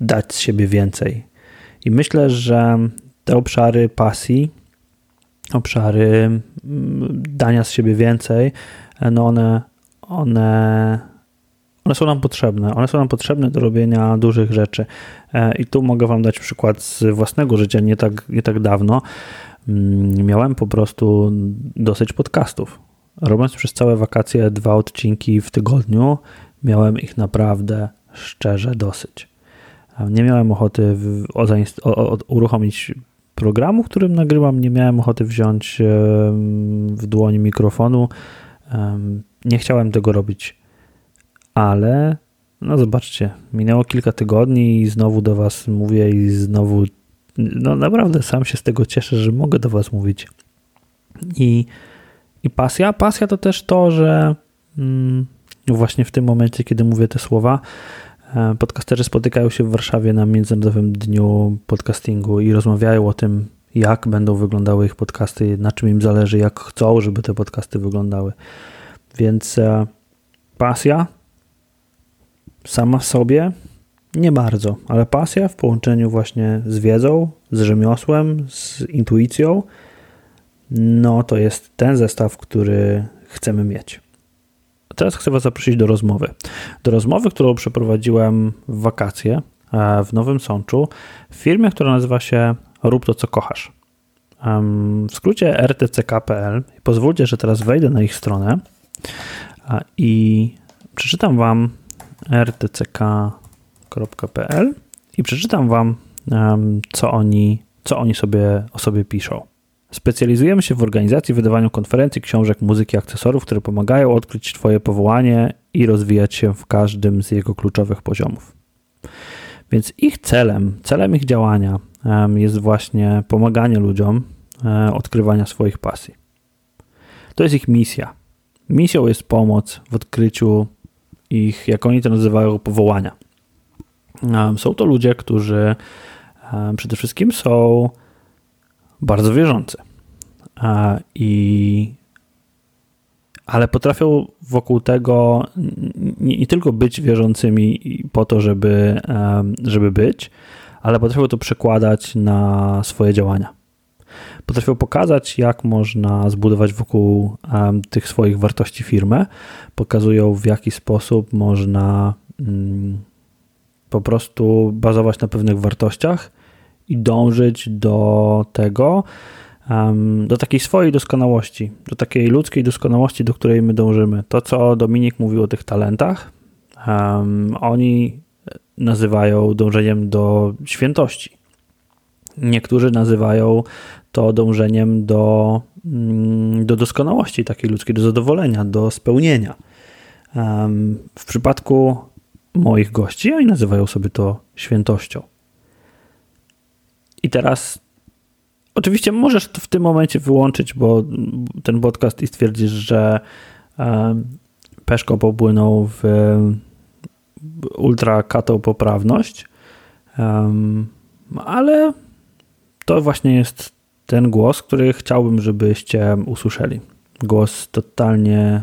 dać z siebie więcej. I myślę, że te obszary pasji, obszary mm, dania z siebie więcej, no one, one, one są nam potrzebne. One są nam potrzebne do robienia dużych rzeczy. E, I tu mogę Wam dać przykład z własnego życia nie tak, nie tak dawno. Mm, Miałem po prostu dosyć podcastów. Robiąc przez całe wakacje dwa odcinki w tygodniu, miałem ich naprawdę szczerze dosyć. Nie miałem ochoty w, o, o, o, uruchomić programu, którym nagrywam. Nie miałem ochoty wziąć w dłoni mikrofonu. Nie chciałem tego robić, ale no zobaczcie, minęło kilka tygodni i znowu do Was mówię i znowu no naprawdę sam się z tego cieszę, że mogę do Was mówić. I, i pasja? Pasja to też to, że mm, właśnie w tym momencie, kiedy mówię te słowa, podcasterzy spotykają się w Warszawie na Międzynarodowym Dniu Podcastingu i rozmawiają o tym, jak będą wyglądały ich podcasty, na czym im zależy, jak chcą, żeby te podcasty wyglądały. Więc e, pasja sama w sobie nie bardzo, ale pasja w połączeniu właśnie z wiedzą, z rzemiosłem, z intuicją, no to jest ten zestaw, który chcemy mieć. Teraz chcę Was zaprosić do rozmowy. Do rozmowy, którą przeprowadziłem w wakacje e, w Nowym Sączu w firmie, która nazywa się Rób to, co kochasz. W skrócie rtck.pl. Pozwólcie, że teraz wejdę na ich stronę i przeczytam Wam rtck.pl i przeczytam Wam, co oni, co oni sobie o sobie piszą. Specjalizujemy się w organizacji, wydawaniu konferencji, książek, muzyki, akcesorów, które pomagają odkryć Twoje powołanie i rozwijać się w każdym z jego kluczowych poziomów. Więc ich celem, celem ich działania, jest właśnie pomaganie ludziom e, odkrywania swoich pasji. To jest ich misja. Misją jest pomoc w odkryciu ich, jak oni to nazywają, powołania. Są to ludzie, którzy przede wszystkim są bardzo wierzący. I ale potrafią wokół tego nie, nie, tylko być wierzącymi po to, żeby, żeby być, ale potrafią to przekładać na swoje działania. Potrafią pokazać, jak można zbudować wokół tych swoich wartości firmę. Pokazują, w jaki sposób można mm, po prostu bazować na pewnych wartościach i dążyć do tego, do takiej swojej doskonałości, do takiej ludzkiej doskonałości, do której my dążymy. To, co Dominik mówił o tych talentach, oni nazywają dążeniem do świętości. Niektórzy nazywają to dążeniem do, mm, do doskonałości takiej ludzkiej, do zadowolenia, do spełnienia. W przypadku moich gości oni nazywają sobie to świętością. I teraz Oczywiście możesz w tym momencie wyłączyć, bo ten podcast i stwierdzisz, że Peszko popłynął w ultra katą poprawność, ale to właśnie jest ten głos, który chciałbym, żebyście usłyszeli. Głos totalnie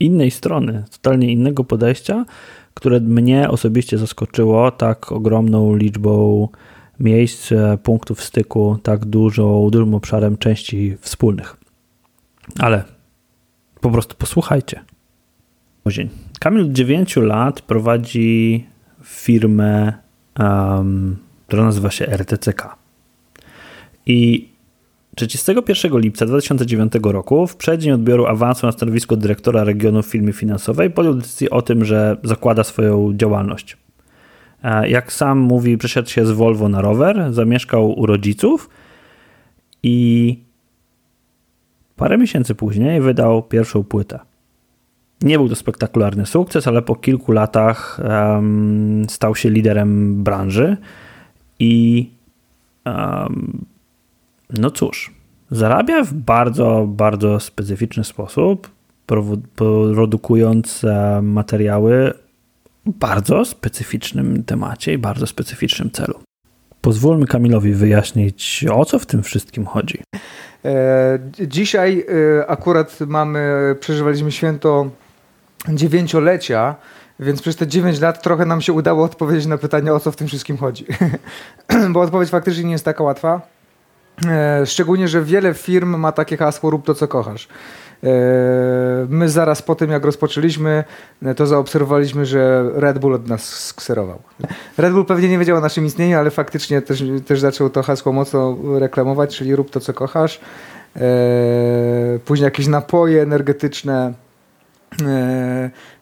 innej strony, totalnie innego podejścia, które mnie osobiście zaskoczyło tak ogromną liczbą miejsc, punktów styku tak dużo, dużym obszarem części wspólnych. Ale po prostu posłuchajcie. Kamil od 9 lat prowadzi firmę, um, która nazywa się RTCK. I 31 lipca 2009 roku, w przeddzień odbioru awansu na stanowisko dyrektora regionu w finansowej, podjął decyzję o tym, że zakłada swoją działalność. E, jak sam mówi, przeszedł się z Volvo na rower, zamieszkał u rodziców i parę miesięcy później wydał pierwszą płytę. Nie był to spektakularny sukces, ale po kilku latach um, stał się liderem branży i um, no cóż, zarabia w bardzo, bardzo specyficzny sposób, produkując materiały bardzo specyficznym temacie i bardzo specyficznym celu. Pozwólmy Kamilowi wyjaśnić, o co w tym wszystkim chodzi. E, dzisiaj e, akurat mamy, przeżywaliśmy święto dziewięciolecia, więc przez te 9 lat trochę nam się udało odpowiedzieć na pytanie, o co w tym wszystkim chodzi. Bo odpowiedź faktycznie nie jest taka łatwa. E, szczególnie, że wiele firm ma takie hasło rób to, co kochasz. E, my zaraz po tym, jak rozpoczęliśmy, e, to zaobserwowaliśmy, że Red Bull od nas skserował. Red Bull pewnie nie wiedział o naszym istnieniu, ale faktycznie też, też zaczął to hasło mocno reklamować, czyli rób to, co kochasz. E, później jakieś napoje energetyczne.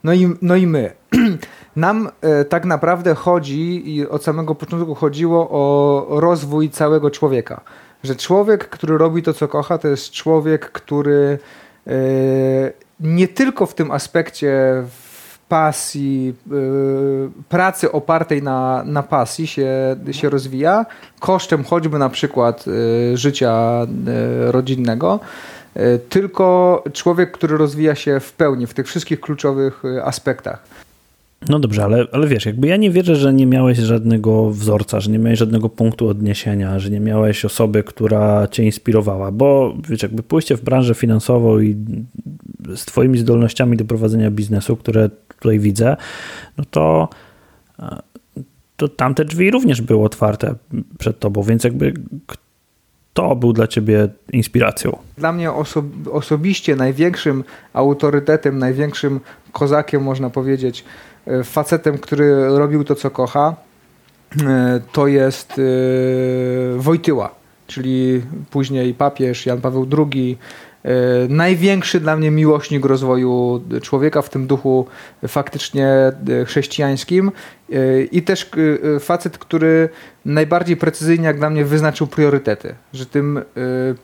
No i, no i my. Nam tak naprawdę chodzi i od samego początku chodziło o rozwój całego człowieka. Że człowiek, który robi to, co kocha, to jest człowiek, który nie tylko w tym aspekcie pasji, e, pracy opartej na, na pasji się, się rozwija, kosztem choćby na przykład e, życia rodzinnego, tylko człowiek, który rozwija się w pełni w tych wszystkich kluczowych aspektach. No dobrze, ale, ale wiesz, jakby ja nie wierzę, że nie miałeś żadnego wzorca, że nie miałeś żadnego punktu odniesienia, że nie miałeś osoby, która cię inspirowała, bo wiesz, jakby pójście w branżę finansową i z twoimi zdolnościami do prowadzenia biznesu, które tutaj widzę, no to, to tamte drzwi również były otwarte przed tobą, więc jakby kto był dla ciebie inspiracją? Dla mnie oso osobiście największym autorytetem, największym kozakiem, można powiedzieć, E, facetem, który robił to, co kocha, e, to jest e, Wojtyła, czyli później papież Jan Paweł II, największy dla mnie miłośnik rozwoju człowieka w tym duchu faktycznie chrześcijańskim. I też facet, który najbardziej precyzyjnie, jak dla mnie, wyznaczył priorytety. Że tym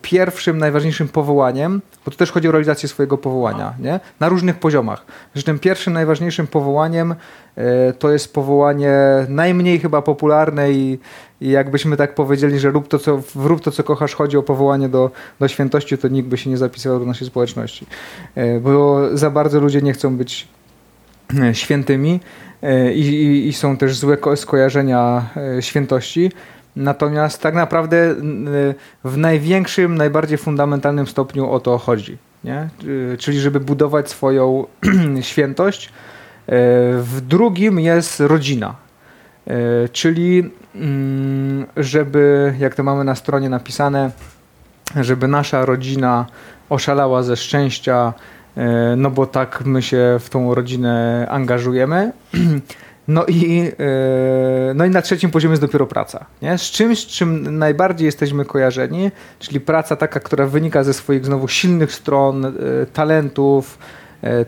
pierwszym, najważniejszym powołaniem, bo tu też chodzi o realizację swojego powołania, nie? na różnych poziomach, że tym pierwszym, najważniejszym powołaniem to jest powołanie najmniej chyba popularne i, i jakbyśmy tak powiedzieli, że rób to, co, rób to, co kochasz, chodzi o powołanie do, do świętości, to nikt by się nie zapisywał do naszej społeczności. Bo za bardzo ludzie nie chcą być świętymi e, i, i, i są też złe skojarzenia e, świętości. Natomiast tak naprawdę e, w największym, najbardziej fundamentalnym stopniu o to chodzi. Nie? Czyli żeby budować swoją świętość. W drugim jest rodzina. Czyli mm, żeby, jak to mamy na stronie napisane, żeby nasza rodzina oszalała ze szczęścia, E, no bo tak my się w tą rodzinę angażujemy. No i, e, no i na trzecim poziomie jest dopiero praca. Nie? Z czymś, czym najbardziej jesteśmy kojarzeni, czyli praca taka, która wynika ze swoich znowu silnych stron, e, talentów,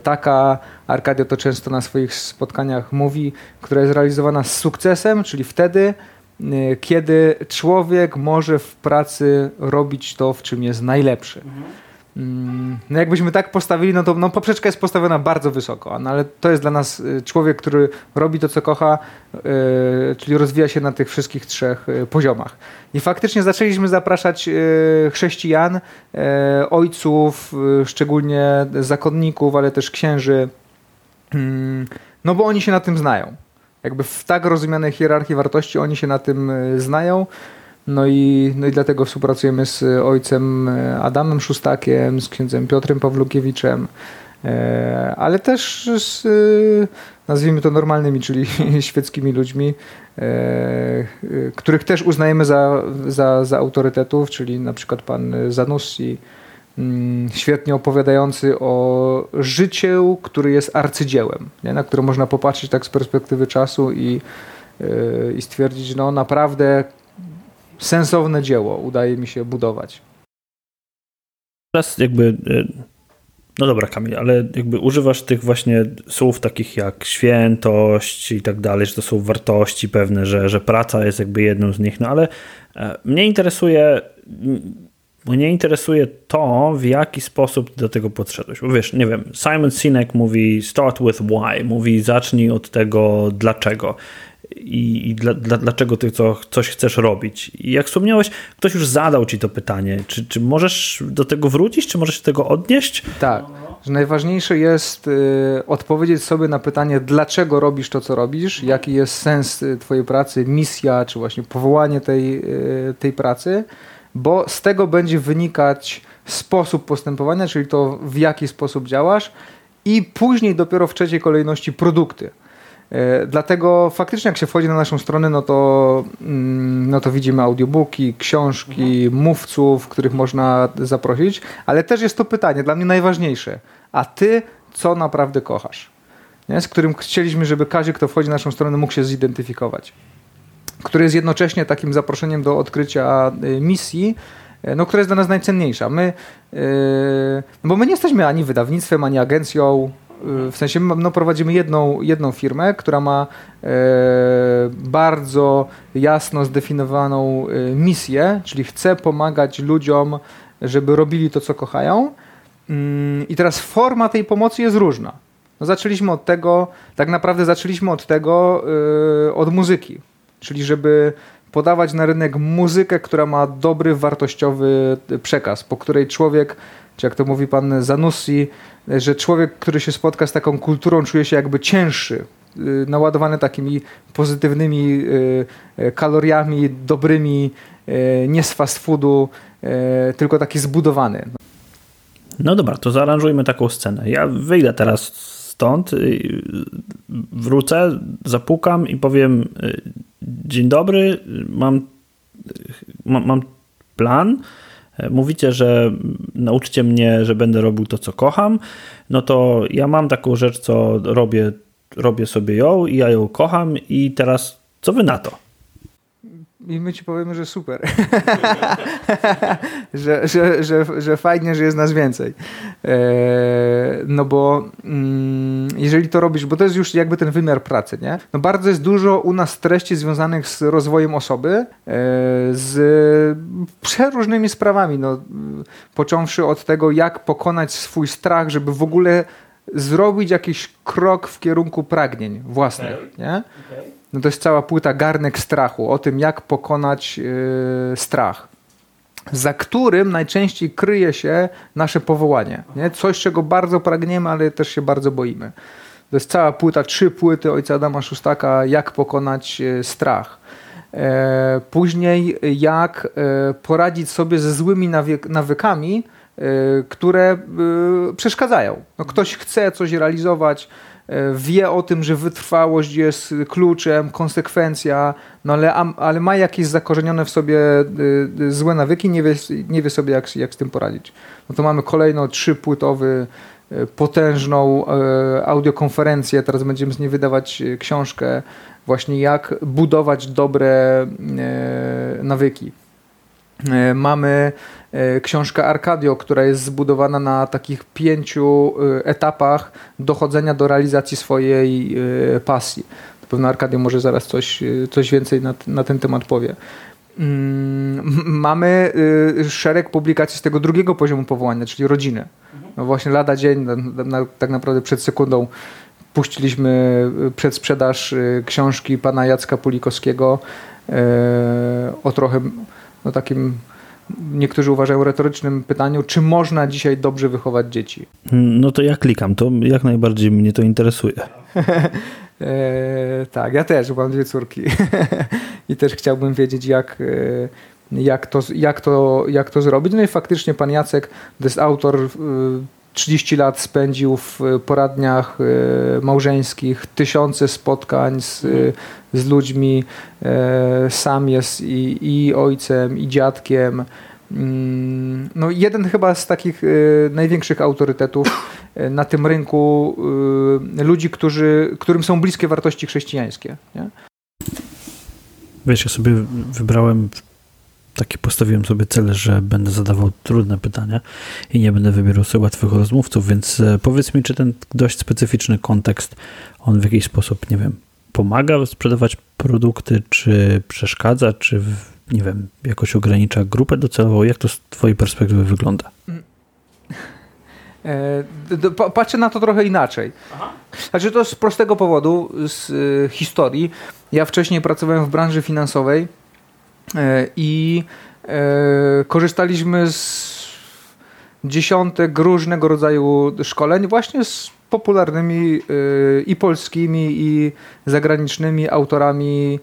taka, Arkadio to często na swoich spotkaniach mówi, która jest realizowana z sukcesem, czyli wtedy, kiedy człowiek może w pracy robić to, w czym jest najlepszy. Mhm. Mm, no jakbyśmy tak postawili, no to no poprzeczka jest postawiona bardzo wysoko, no ale to jest dla nas y, człowiek, który robi to, co kocha, yy, czyli rozwija się na tych wszystkich trzech yy, poziomach. I faktycznie zaczęliśmy zapraszać yy, chrześcijan, ojców, szczególnie zakonników, ale też księży, mm, no bo oni się na tym znają. Jakby w tak rozumianej hierarchii wartości oni się na tym znają. No i, no i dlatego współpracujemy z ojcem Adamem Szustakiem, z księdzem Piotrem Pawlukiewiczem, e, ale też z, nazwijmy to normalnymi, czyli świeckimi ludźmi, e, których też uznajemy za, za, za autorytetów, czyli na przykład pan Zanussi, mm, świetnie opowiadający o życiu, który jest arcydziełem, nie? na które można popatrzeć tak z perspektywy czasu i, e, i stwierdzić, no naprawdę sensowne dzieło udaje mi się budować. Teraz jakby, e, no dobra Kamil, ale jakby używasz tych właśnie słów takich jak świętość i tak dalej, że to są wartości pewne, że, że praca jest jakby jedną z nich, no ale e, mnie interesuje mnie interesuje to, w jaki sposób do tego podszedłeś. Bo wiesz, nie wiem, Simon Sinek mówi start with why, mówi zacznij od tego dlaczego i, i dla, dla, dlaczego ty co, coś chcesz robić. I jak wspomniałeś, ktoś już zadał ci to pytanie. Czy, czy możesz do tego wrócić, czy możesz się tego odnieść? Tak. Że najważniejsze jest y, odpowiedzieć sobie na pytanie, dlaczego robisz to, co robisz, jaki jest sens y, Twojej pracy, misja, czy właśnie powołanie tej, y, tej pracy, bo z tego będzie wynikać sposób postępowania, czyli to, w jaki sposób działasz, i później dopiero w trzeciej kolejności produkty. E, dlatego faktycznie jak się wchodzi na naszą stronę, no to, mm, no to widzimy audiobooki, książki, mówców, których można zaprosić, ale też jest to pytanie, dla mnie najważniejsze. A ty co naprawdę kochasz? Nie? Z którym chcieliśmy, żeby każdy, kto wchodzi na naszą stronę, mógł się zidentyfikować. Który jest jednocześnie takim zaproszeniem do odkrycia y, misji, y, no, która jest dla nas najcenniejsza. My, yy, bo my nie jesteśmy ani wydawnictwem, ani agencją, w sensie no, prowadzimy jedną, jedną firmę, która ma e, bardzo jasno zdefiniowaną e, misję, czyli chce pomagać ludziom, żeby robili to, co kochają. Mm, I teraz forma tej pomocy jest różna. No, zaczęliśmy od tego, tak naprawdę zaczęliśmy od tego, e, od muzyki, czyli żeby podawać na rynek muzykę, która ma dobry, wartościowy przekaz, po której człowiek czy jak to mówi pan Zanussi, że człowiek, który się spotka z taką kulturą, czuje się jakby cięższy, y, naładowany takimi pozytywnymi y, y, kaloriami, dobrymi, nie z fast foodu, tylko taki zbudowany. No dobra, to zaaranżujmy taką scenę. Ja wyjdę teraz stąd, wrócę, zapukam i powiem dzień dobry, mam, mam, mam plan, mówicie, że nauczycie mnie, że będę robił to, co kocham, no to ja mam taką rzecz, co robię, robię sobie ją i ja ją kocham i teraz co wy na to? I my ci powiemy, że super. że, że, że, że fajnie, że jest nas więcej. E, no bo mm, jeżeli to robisz, bo to jest już jakby ten wymiar pracy, nie? No bardzo jest dużo u nas treści związanych z rozwojem osoby, e, z przeróżnymi sprawami, no, począwszy od tego, jak pokonać swój strach, żeby w ogóle zrobić jakiś krok w kierunku pragnień własnych, nie? No to jest cała płyta Garnek Strachu o tym, jak pokonać yy, strach, za którym najczęściej kryje się nasze powołanie. Nie? Coś, czego bardzo pragniemy, ale też się bardzo boimy. To jest cała płyta, trzy płyty ojca Adama Szustaka, jak pokonać yy, strach. E, później, jak e, poradzić sobie ze złymi nawyk nawykami, e, które przeszkadzają. No, ktoś chce coś realizować, wie o tym, że wytrwałość jest kluczem, konsekwencja, no ale, ale ma jakieś zakorzenione w sobie złe nawyki, nie wie, nie wie sobie, jak, jak z tym poradzić. No to mamy kolejno trzypłytowy, potężną audiokonferencję, teraz będziemy z niej wydawać książkę właśnie jak budować dobre e, nawyki. E, mamy e, książkę Arcadio, która jest zbudowana na takich pięciu etapach dochodzenia do realizacji swojej pasji. Na pewno Arcadio może zaraz coś, coś więcej na, na ten temat powie. Mm, mamy szereg publikacji z tego drugiego poziomu powołania, czyli rodziny. No właśnie lada dzień, tak naprawdę przed sekundą puściliśmy przed sprzedaż książki pana Jacka Pulikowskiego o trochę no takim niektórzy uważają retorycznym pytaniu, czy można dzisiaj dobrze wychować dzieci? No to ja klikam, to jak najbardziej mnie to interesuje. e, tak, ja też, mam dwie córki i też chciałbym wiedzieć, jak, jak, to, jak, to, jak to zrobić. No i faktycznie pan Jacek to jest autor 30 lat spędził w poradniach e, małżeńskich, tysiące spotkań z, z ludźmi. E, sam jest i, i ojcem, i dziadkiem. Mm, no, jeden chyba z takich e, największych autorytetów na tym rynku ludzi, którzy, którym są bliskie wartości chrześcijańskie. Nie? Wiesz, ja sobie wybrałem taki postawiłem sobie cel, że będę zadawał trudne pytania i nie będę wybierał sobie łatwych rozmówców, więc e, powiedz mi, czy ten dość specyficzny kontekst, on w jakiś sposób, nie wiem, pomaga sprzedawać produkty, czy przeszkadza, czy, nie wiem, jakoś ogranicza grupę docelową? Jak to z twojej perspektywy wygląda? E, patrzę na to trochę inaczej. Aha. Znaczy to z prostego powodu, z y, historii. Ja wcześniej pracowałem w branży finansowej E, i e, korzystaliśmy z dziesiątek różnego rodzaju szkoleń właśnie z popularnymi e, i polskimi i zagranicznymi autorami,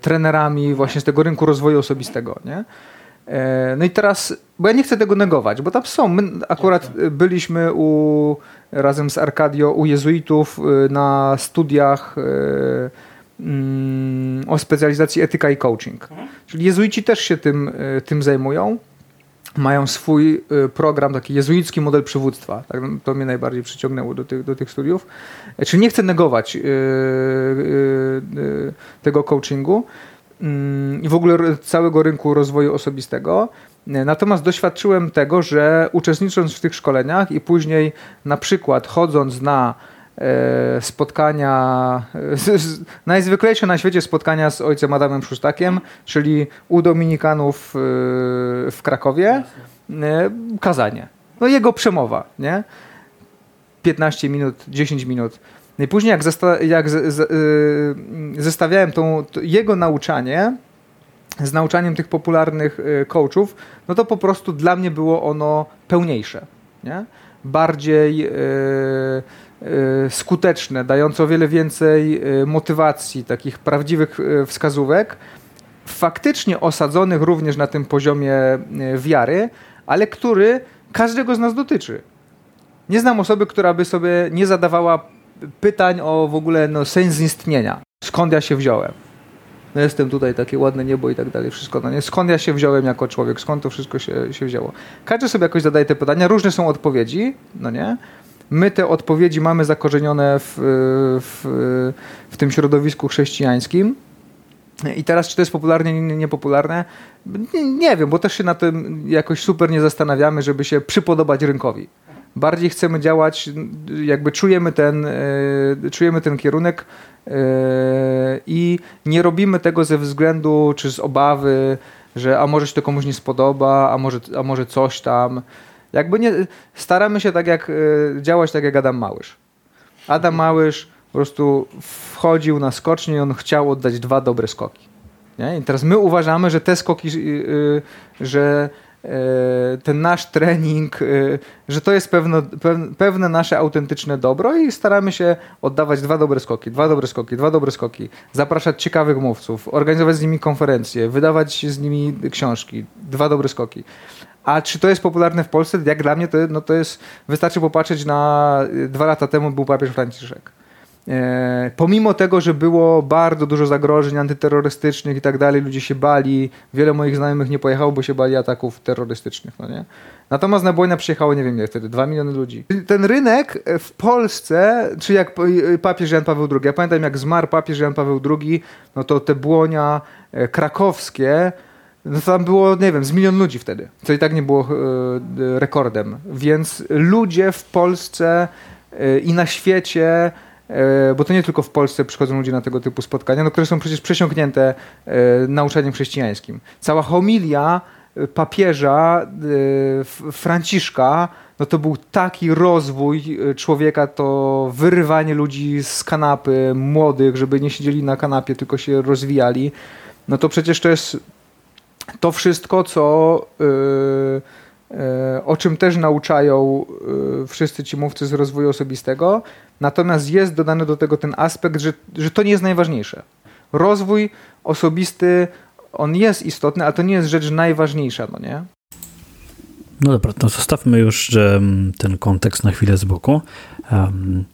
trenerami właśnie z tego rynku rozwoju osobistego. Nie? No i teraz, bo ja nie chcę tego negować, bo tam są. My akurat byliśmy u, razem z Arkadio u jezuitów na studiach Mm, o specjalizacji etyka i coaching. Mhm. Czyli jezuici też się tym, e, tym zajmują. Mają swój e, program, taki jezuicki model przywództwa. Tak, to mnie najbardziej przyciągnęło do tych, do tych studiów. E, czyli nie chcę negować yy, yy, tego coachingu mm, i w ogóle całego rynku rozwoju osobistego. Natomiast doświadczyłem tego, że uczestnicząc w tych szkoleniach i później na przykład chodząc na E, spotkania, najzwyklejsze na świecie spotkania z ojcem Adamem Szustakiem, czyli u Dominikanów e, w Krakowie, e, kazanie. No jego przemowa, nie? 15 minut, 10 minut. No i później jak, zesta jak z, z, zestawiałem tą, jego nauczanie z nauczaniem tych popularnych coachów, no to po prostu dla mnie było ono pełniejsze. Nie? Bardziej Y, skuteczne, dające o wiele więcej y, motywacji, takich prawdziwych y, wskazówek, faktycznie osadzonych również na tym poziomie wiary, ale który każdego z nas dotyczy. Nie znam osoby, która by sobie nie zadawała pytań o w ogóle no, sens istnienia. Skąd ja się wziąłem? No jestem tutaj, takie ładne niebo i tak dalej, wszystko. No nie? Skąd ja się wziąłem jako człowiek? Skąd to wszystko się, się wzięło? Każdy sobie jakoś zadaje te pytania, różne są odpowiedzi, no nie? My te odpowiedzi mamy zakorzenione w, w, w tym środowisku chrześcijańskim. I teraz, czy to jest popularne, nie, niepopularne? Nie, nie wiem, bo też się na tym jakoś super nie zastanawiamy, żeby się przypodobać rynkowi. Bardziej chcemy działać, jakby czujemy ten, e, czujemy ten kierunek e, i nie robimy tego ze względu czy z obawy, że a może się to komuś nie spodoba, a może, a może coś tam. Jakby nie, staramy się tak jak e, działać tak jak Adam Małysz. Adam Małysz po prostu wchodził na skocznię i on chciał oddać dwa dobre skoki. Nie? I teraz my uważamy, że te skoki, yy, że yy, ten nasz trening, yy, że to jest pewne, pewne nasze autentyczne dobro i staramy się oddawać dwa dobre skoki, dwa dobre skoki, dwa dobre skoki, zapraszać ciekawych mówców, organizować z nimi konferencje, wydawać z nimi książki, dwa dobre skoki. A czy to jest popularne w Polsce? Jak dla mnie to, no to jest, wystarczy popatrzeć na dwa lata temu był papież Franciszek. E, pomimo tego, że było bardzo dużo zagrożeń antyterrorystycznych i tak dalej, ludzie się bali, wiele moich znajomych nie pojechało, bo się bali ataków terrorystycznych, no nie? Natomiast na Bojna przyjechało, nie wiem ile wtedy, 2 miliony ludzi. Ten rynek w Polsce, czy jak papież Jan Paweł II, ja pamiętam jak zmarł papież Jan Paweł II, no to te błonia e, krakowskie, no tam było, nie wiem, z milion ludzi wtedy, co i tak nie było e, rekordem. Więc ludzie w Polsce i na świecie E, bo to nie tylko w Polsce przychodzą ludzie na tego typu spotkania, no, które są przecież przesiąknięte e, nauczaniem chrześcijańskim. Cała homilia e, papieża Franciszka, no to był taki rozwój człowieka, to wyrywanie ludzi z kanapy, młodych, żeby nie siedzieli na kanapie, tylko się rozwijali. No to przecież to jest to wszystko, co o czym też nauczają wszyscy ci mówcy z rozwoju osobistego, Natomiast jest dodany do tego ten aspekt, że, że to nie jest najważniejsze. Rozwój osobisty, on jest istotny, ale to nie jest rzecz najważniejsza, no nie? No dobra, to zostawmy już ten kontekst na chwilę z boku. Um,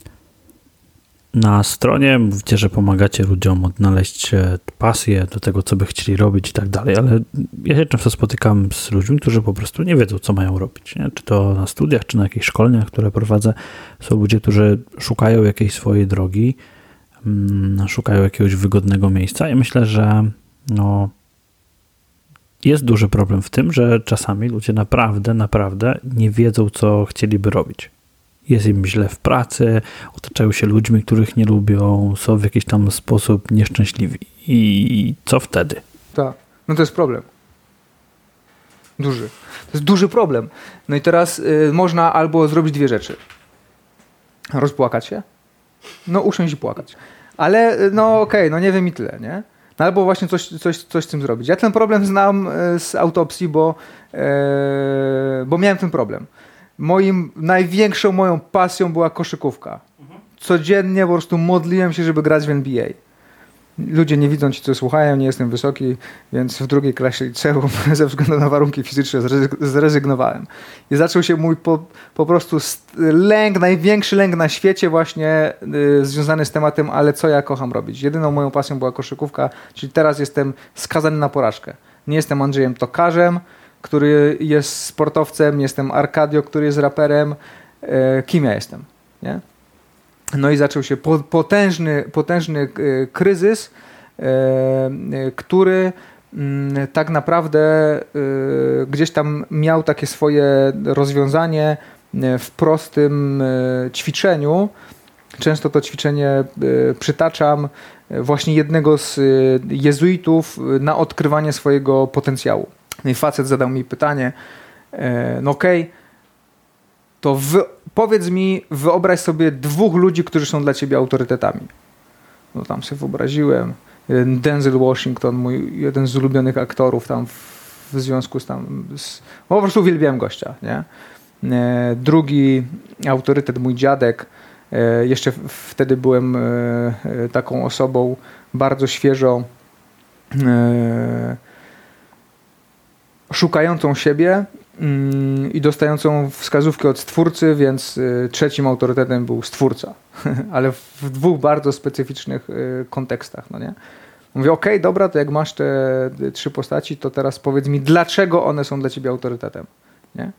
na stronie mówicie, że pomagacie ludziom odnaleźć pasję do tego, co by chcieli robić i tak dalej, ale ja się często spotykam z ludźmi, którzy po prostu nie wiedzą, co mają robić. Nie? Czy to na studiach, czy na jakichś szkoleniach, które prowadzę. Są ludzie, którzy szukają jakiejś swojej drogi, mm, szukają jakiegoś wygodnego miejsca i myślę, że no, jest duży problem w tym, że czasami ludzie naprawdę, naprawdę nie wiedzą, co chcieliby robić jest im źle w pracy, otaczają się ludźmi, których nie lubią, są w jakiś tam sposób nieszczęśliwi. I co wtedy? Tak, no to jest problem. Duży. To jest duży problem. No i teraz y, można albo zrobić dwie rzeczy. Rozpłakać się, no usiąść i płakać. Ale y, no okej, okay, no nie wiem i tyle, nie? No albo właśnie coś, coś, coś z tym zrobić. Ja ten problem znam y, z autopsji, bo, e, bo miałem ten problem moim, największą moją pasją była koszykówka. Codziennie po prostu modliłem się, żeby grać w NBA. Ludzie nie widzą ci, co słuchają, nie jestem wysoki, więc w drugiej klasie liceum ze względu na warunki fizyczne zrezygnowałem. I zaczął się mój po, po prostu lęk, największy lęk na świecie właśnie y, związany z tematem, ale co ja kocham robić. Jedyną moją pasją była koszykówka, czyli teraz jestem skazany na porażkę. Nie jestem Andrzejem Tokarzem, który jest sportowcem, jestem Arkadio, który jest raperem. E, kim ja jestem? Nie? No i zaczął się potężny, potężny e, kryzys, e, który mm, tak naprawdę gdzieś tam miał takie swoje rozwiązanie w prostym ćwiczeniu. Często to ćwiczenie przytaczam właśnie jednego z jezuitów na odkrywanie swojego potencjału. No i facet zadał mi pytanie, e, no okej, okay, to wy, powiedz mi, wyobraź sobie dwóch ludzi, którzy są dla ciebie autorytetami. No tam sobie wyobraziłem. Denzel Washington, mój jeden z ulubionych aktorów tam w, związku z tam, z, po prostu uwielbiałem gościa, nie? E, drugi autorytet, mój dziadek, e, jeszcze wtedy byłem taką osobą bardzo świeżo szukającą siebie mm, i dostającą wskazówkę od stwórcy, więc y, trzecim autorytetem był stwórca, ale w dwóch bardzo specyficznych y, kontekstach, no nie? Mówię, okej, okay, dobra, to jak masz te trzy postaci, to teraz powiedz mi, dlaczego one są dla ciebie autorytetem, nie?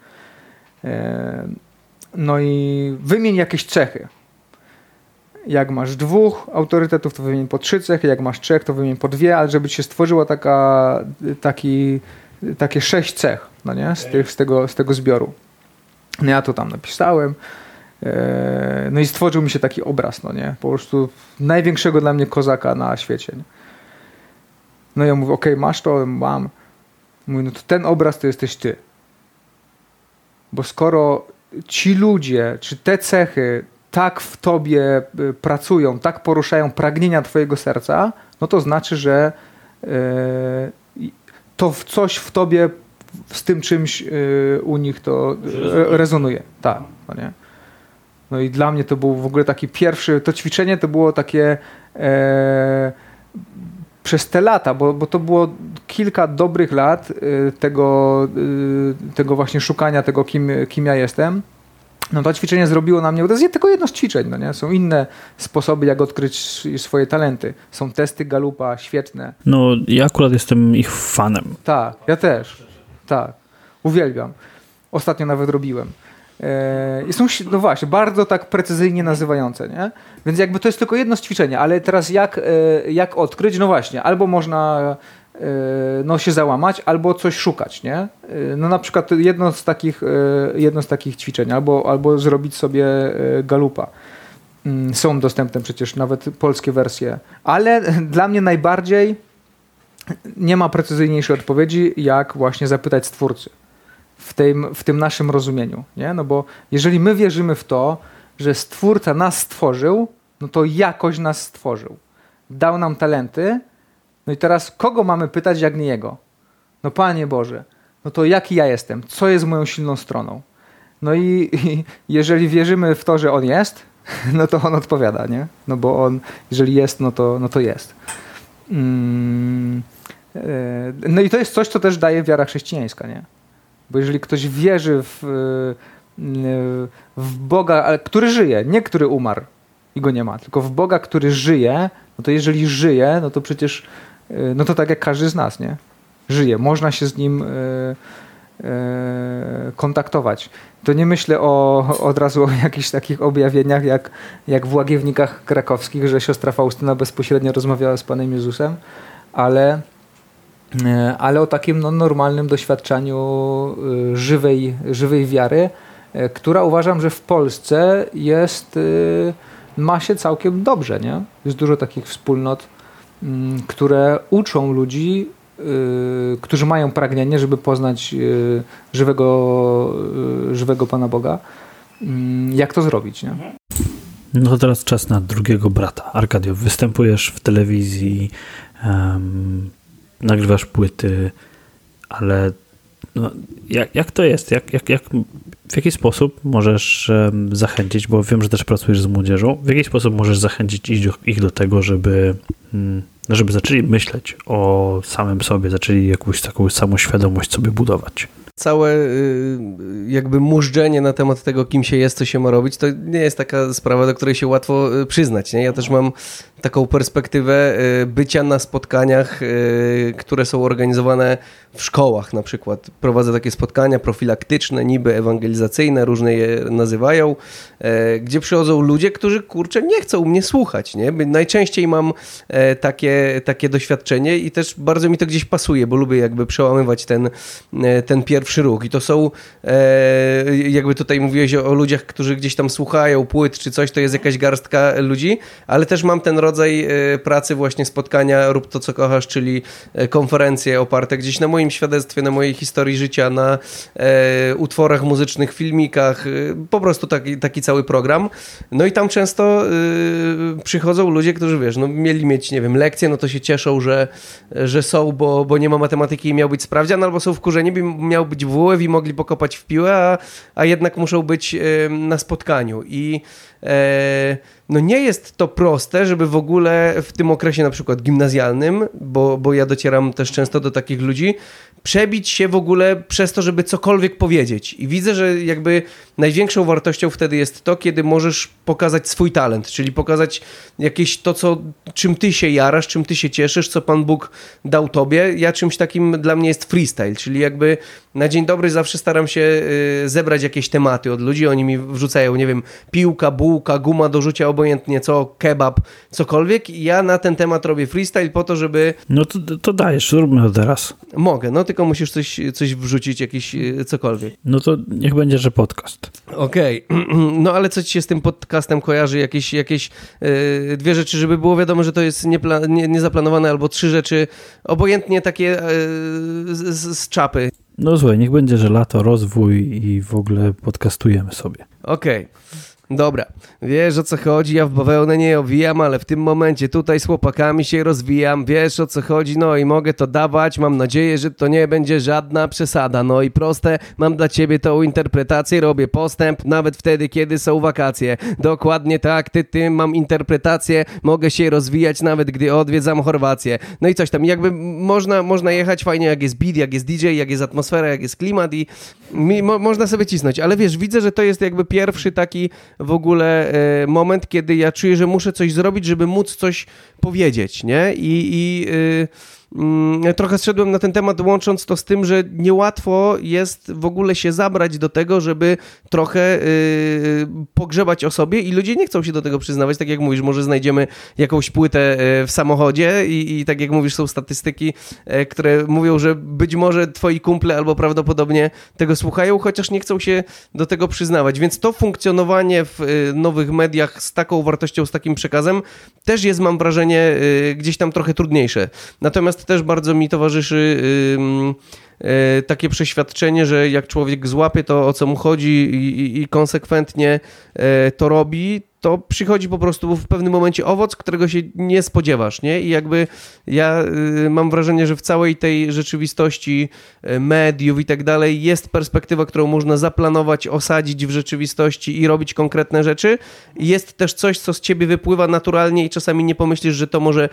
E, no i wymień jakieś cechy. Jak masz dwóch autorytetów, to wymień po trzy cechy, jak masz trzech, to wymień po dwie, ale żeby ci się stworzyła taka, taki, takie sześć cech, no nie? Z, tych, z, tego, z tego zbioru. No ja to tam napisałem. E, no i stworzył mi się taki obraz, no nie? Po prostu największego dla mnie kozaka na świecie. Nie? No ja mówię, okej, masz to, mam. Mówię, no to ten obraz to jesteś ty. Bo skoro ci ludzie, czy te cechy tak w tobie y, pracują, tak poruszają pragnienia twojego serca, no to znaczy, że y, to w coś w tobie z tym czymś y, u nich to rezonuje. Tak, no nie? No i dla mnie to był w ogóle taki pierwszy, to ćwiczenie to było takie e, przez te lata, bo, bo to było kilka dobrych lat y, tego, y, tego właśnie szukania tego, kim, kim ja jestem. No to ćwiczenie zrobiło na mnie, bo to jest tylko jedno z ćwiczeń, no nie? Są inne sposoby, jak odkryć swoje talenty. Są testy Galupa, świetne. No, ja akurat jestem ich fanem. Tak, ja też. Tak, uwielbiam. Ostatnio nawet robiłem. I są, no właśnie, bardzo tak precyzyjnie nazywające, nie? Więc jakby to jest tylko jedno z ćwiczenia, ale teraz jak, e, jak odkryć? No właśnie, albo można no, się załamać, albo coś szukać, nie? E, no na przykład jedno z takich, jedno z takich ćwiczeń, albo, albo zrobić sobie galupa. Mm, są dostępne przecież nawet polskie wersje, ale dla mnie najbardziej nie ma precyzyjniejszej odpowiedzi, jak właśnie zapytać stwórcy w tym, w tym naszym rozumieniu. Nie? No bo jeżeli my wierzymy w to, że Stwórca nas stworzył, no to jakoś nas stworzył. Dał nam talenty, no i teraz kogo mamy pytać, jak nie Jego? No Panie Boże, no to jaki ja jestem? Co jest moją silną stroną? No i, i jeżeli wierzymy w to, że On jest, no to On odpowiada, nie? No bo On, jeżeli jest, no to, no to jest. Mm, e, no i to jest coś, co też daje wiara chrześcijańska, nie? Bo jeżeli ktoś wierzy w, y, w Boga, który żyje, nie który umarł i go nie ma, tylko w Boga, który żyje, no to jeżeli żyje, no to przecież, no to tak jak każdy z nas, nie? Żyje, można się z nim y, kontaktować. To nie myślę o, od razu o jakichś takich objawieniach, jak, jak w Łagiewnikach krakowskich, że siostra Faustyna bezpośrednio rozmawiała z Panem Jezusem, ale E, ale o takim no, normalnym doświadczeniu e, żywej, żywej wiary, e, która uważam, że w Polsce jest, ma się całkiem dobrze. Nie? Jest dużo takich wspólnot, które uczą ludzi, którzy mają pragnienie, żeby poznać żywego, żywego Pana Boga, mm, jak to zrobić. Nie? No to teraz czas na drugiego brata. Arkadio, występujesz w telewizji, um, nagrywasz płyty, ale no, jak, jak to jest? Jak, jak, jak, w jaki sposób możesz zachęcić, bo wiem, że też pracujesz z młodzieżą, w jaki sposób możesz zachęcić ich do, tego, żeby, um, żeby zaczęli myśleć o samym sobie, zaczęli jakąś taką samoświadomość sobie budować? Całe y, jakby mużdżenie na temat tego, kim się jest, co się ma robić, to nie jest taka sprawa, do której się łatwo y, przyznać. Nie? Ja też mam taką perspektywę y, bycia na spotkaniach, które są organizowane w szkołach na przykład. Prowadzę takie spotkania profilaktyczne, niby ewangelizacyjne, różne je nazywają, gdzie przychodzą ludzie, którzy kurczę nie chcą mnie słuchać. Nie? Najczęściej mam takie, takie doświadczenie i też bardzo mi to gdzieś pasuje, bo lubię jakby przełamywać ten, ten pierwszy pierwszy ruch. I to są, e, jakby tutaj mówiłeś o, o, ludziach, którzy gdzieś tam słuchają płyt czy coś, to jest jakaś garstka ludzi, ale też mam ten rodzaj e, pracy, właśnie spotkania, rób to, co kochasz, czyli e, konferencje oparte gdzieś na moim świadectwie, na mojej historii życia, na e, utworach muzycznych, filmikach, e, po prostu taki, taki cały program. No i tam często e, przychodzą ludzie, którzy wiesz, no mieli mieć, nie wiem, lekcje, no to się cieszą, że, że są, bo, bo nie ma matematyki i miał być sprawdzian, albo są wkurzeni, by miał być być w mogli pokopać w piłę, a, a jednak muszą być na spotkaniu. I e, no nie jest to proste, żeby w ogóle w tym okresie na przykład gimnazjalnym, bo, bo ja docieram też często do takich ludzi, przebić się w ogóle przez to, żeby cokolwiek powiedzieć. I widzę, że jakby największą wartością wtedy jest to, kiedy możesz pokazać swój talent, czyli pokazać jakieś to, co, czym ty się jarasz, czym ty się cieszysz, co Pan Bóg dał tobie. Ja czymś takim dla mnie jest freestyle, czyli jakby na dzień dobry zawsze staram się y, zebrać jakieś tematy od ludzi, oni mi wrzucają, nie wiem, piłka, buł, bułka, guma do rzucia, obojętnie co, kebab, cokolwiek. I ja na ten temat robię freestyle po to, żeby... No to, to dajesz, zróbmy to teraz. Mogę, no tylko musisz coś, coś wrzucić, jakiś e, cokolwiek. No to niech będzie, że podcast. Okej, no ale co ci się z tym podcastem kojarzy? Jakieś, jakieś e, dwie rzeczy, żeby było wiadomo, że to jest niepla- nie, niezaplanowane, albo trzy rzeczy, obojętnie takie e, z, z, czapy. No słuchaj, niech będzie, że lato, rozwój i w ogóle podcastujemy sobie. Okej. Dobra, wiesz o co chodzi, ja w bawełnę nie owijam, ale w tym momencie tutaj z chłopakami się rozwijam, wiesz o co chodzi, no i mogę to dawać, mam nadzieję, że to nie będzie żadna przesada, no i proste, mam dla ciebie tą interpretację, robię postęp, nawet wtedy, kiedy są wakacje, dokładnie tak, ty, ty, mam interpretację, mogę się rozwijać nawet, gdy odwiedzam Chorwację, no i coś tam, jakby można, można jechać fajnie, jak jest beat, jak jest DJ, jak jest atmosfera, jak jest klimat i mi, mo, można sobie cisnąć, ale wiesz, widzę, że to jest jakby pierwszy taki w ogóle e, moment, kiedy ja czuję, że muszę coś zrobić, żeby móc coś powiedzieć, nie? I, i y, trochę zszedłem na ten temat, łącząc to z tym, że niełatwo jest w ogóle się zabrać do tego, żeby trochę y, pogrzebać o sobie i ludzie nie chcą się do tego przyznawać, tak jak mówisz, może znajdziemy jakąś płytę e, w samochodzie i, i tak jak mówisz, są statystyki, e, które mówią, że być może twoi kumple albo prawdopodobnie tego słuchają, chociaż nie chcą się do tego przyznawać, więc to funkcjonowanie w y, nowych mediach z taką wartością, z takim przekazem też jest, mam wrażenie, y, gdzieś tam trochę trudniejsze. Natomiast też bardzo mi towarzyszy y, y, takie przeświadczenie, że jak człowiek złapie to, o co mu chodzi i, i, konsekwentnie y, to robi, to przychodzi po prostu w pewnym momencie owoc, którego się nie spodziewasz, nie? I jakby ja y, mam wrażenie, że w całej tej rzeczywistości y, mediów i tak dalej jest perspektywa, którą można zaplanować, osadzić w rzeczywistości i robić konkretne rzeczy. Jest też coś, co z ciebie wypływa naturalnie i czasami nie pomyślisz, że to może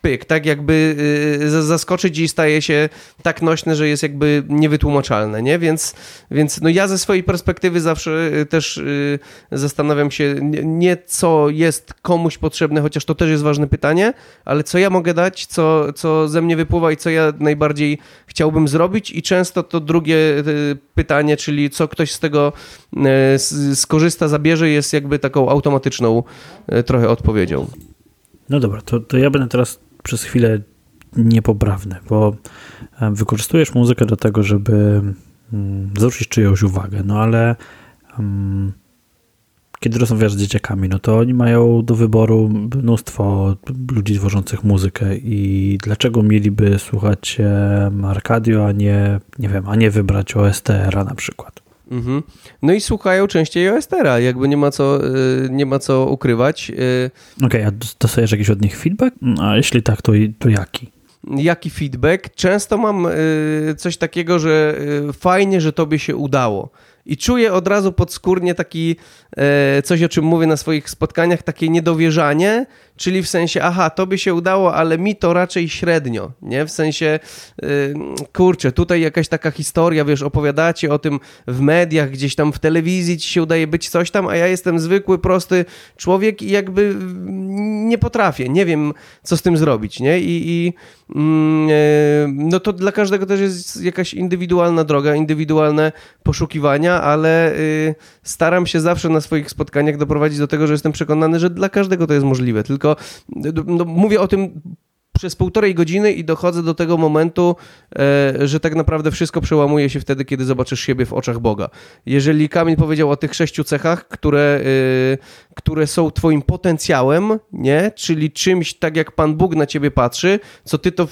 pyk, tak jakby y, z- zaskoczyć i staje się tak nośne, że jest jakby niewytłumaczalne, nie? Więc, więc no ja ze swojej perspektywy zawsze y, też y, zastanawiam się nie, co jest komuś potrzebne, chociaż to też jest ważne pytanie, ale co ja mogę dać, co, co ze mnie wypływa i co ja najbardziej chciałbym zrobić i często to drugie y, pytanie, czyli co ktoś z tego skorzysta, zabierze, jest jakby taką automatyczną trochę odpowiedzią. No dobra, to, to ja będę teraz przez chwilę niepoprawny, bo e, wykorzystujesz muzykę do tego, żeby mm, zwrócić czyjąś uwagę, no ale mm, kiedy rozmawiasz z dzieciakami, no to oni mają do wyboru mnóstwo ludzi tworzących muzykę i dlaczego mieliby słuchać e, Arcadio, a nie, nie wiem, a nie wybrać OSTR-a na przykład? Mhm. No i słuchają częściej OSTera, jakby nie ma co, y, nie ma co ukrywać. Okej, a dostajesz jakiś od nich feedback? A jeśli tak, to, i- to jaki? Jaki feedback? Często mam y, coś takiego, że y, fajnie, że tobie się udało. I czuję od razu podskórnie taki, e, coś o czym mówię na swoich spotkaniach, takie niedowierzanie, czyli w sensie, aha, tobie się udało, ale mi to raczej średnio, nie? W sensie, y, kurczę, tutaj jakaś taka historia, wiesz, opowiadacie o tym w mediach, gdzieś tam w telewizji ci się udaje być coś tam, a ja jestem zwykły, prosty człowiek i jakby nie potrafię, nie wiem, co z tym zrobić, nie? I, i e, no to dla każdego też jest jakaś indywidualna droga, indywidualne poszukiwania, ale y, staram się zawsze na swoich spotkaniach doprowadzić do tego, że jestem przekonany, że dla każdego to jest możliwe. Tylko no, mówię o tym przez półtorej godziny i dochodzę do tego momentu, e, że tak naprawdę wszystko przełamuje się wtedy, kiedy zobaczysz siebie w oczach Boga. Jeżeli Kamil powiedział o tych sześciu cechach, które, e, które są twoim potencjałem, nie? czyli czymś tak jak Pan Bóg na ciebie patrzy, co ty to,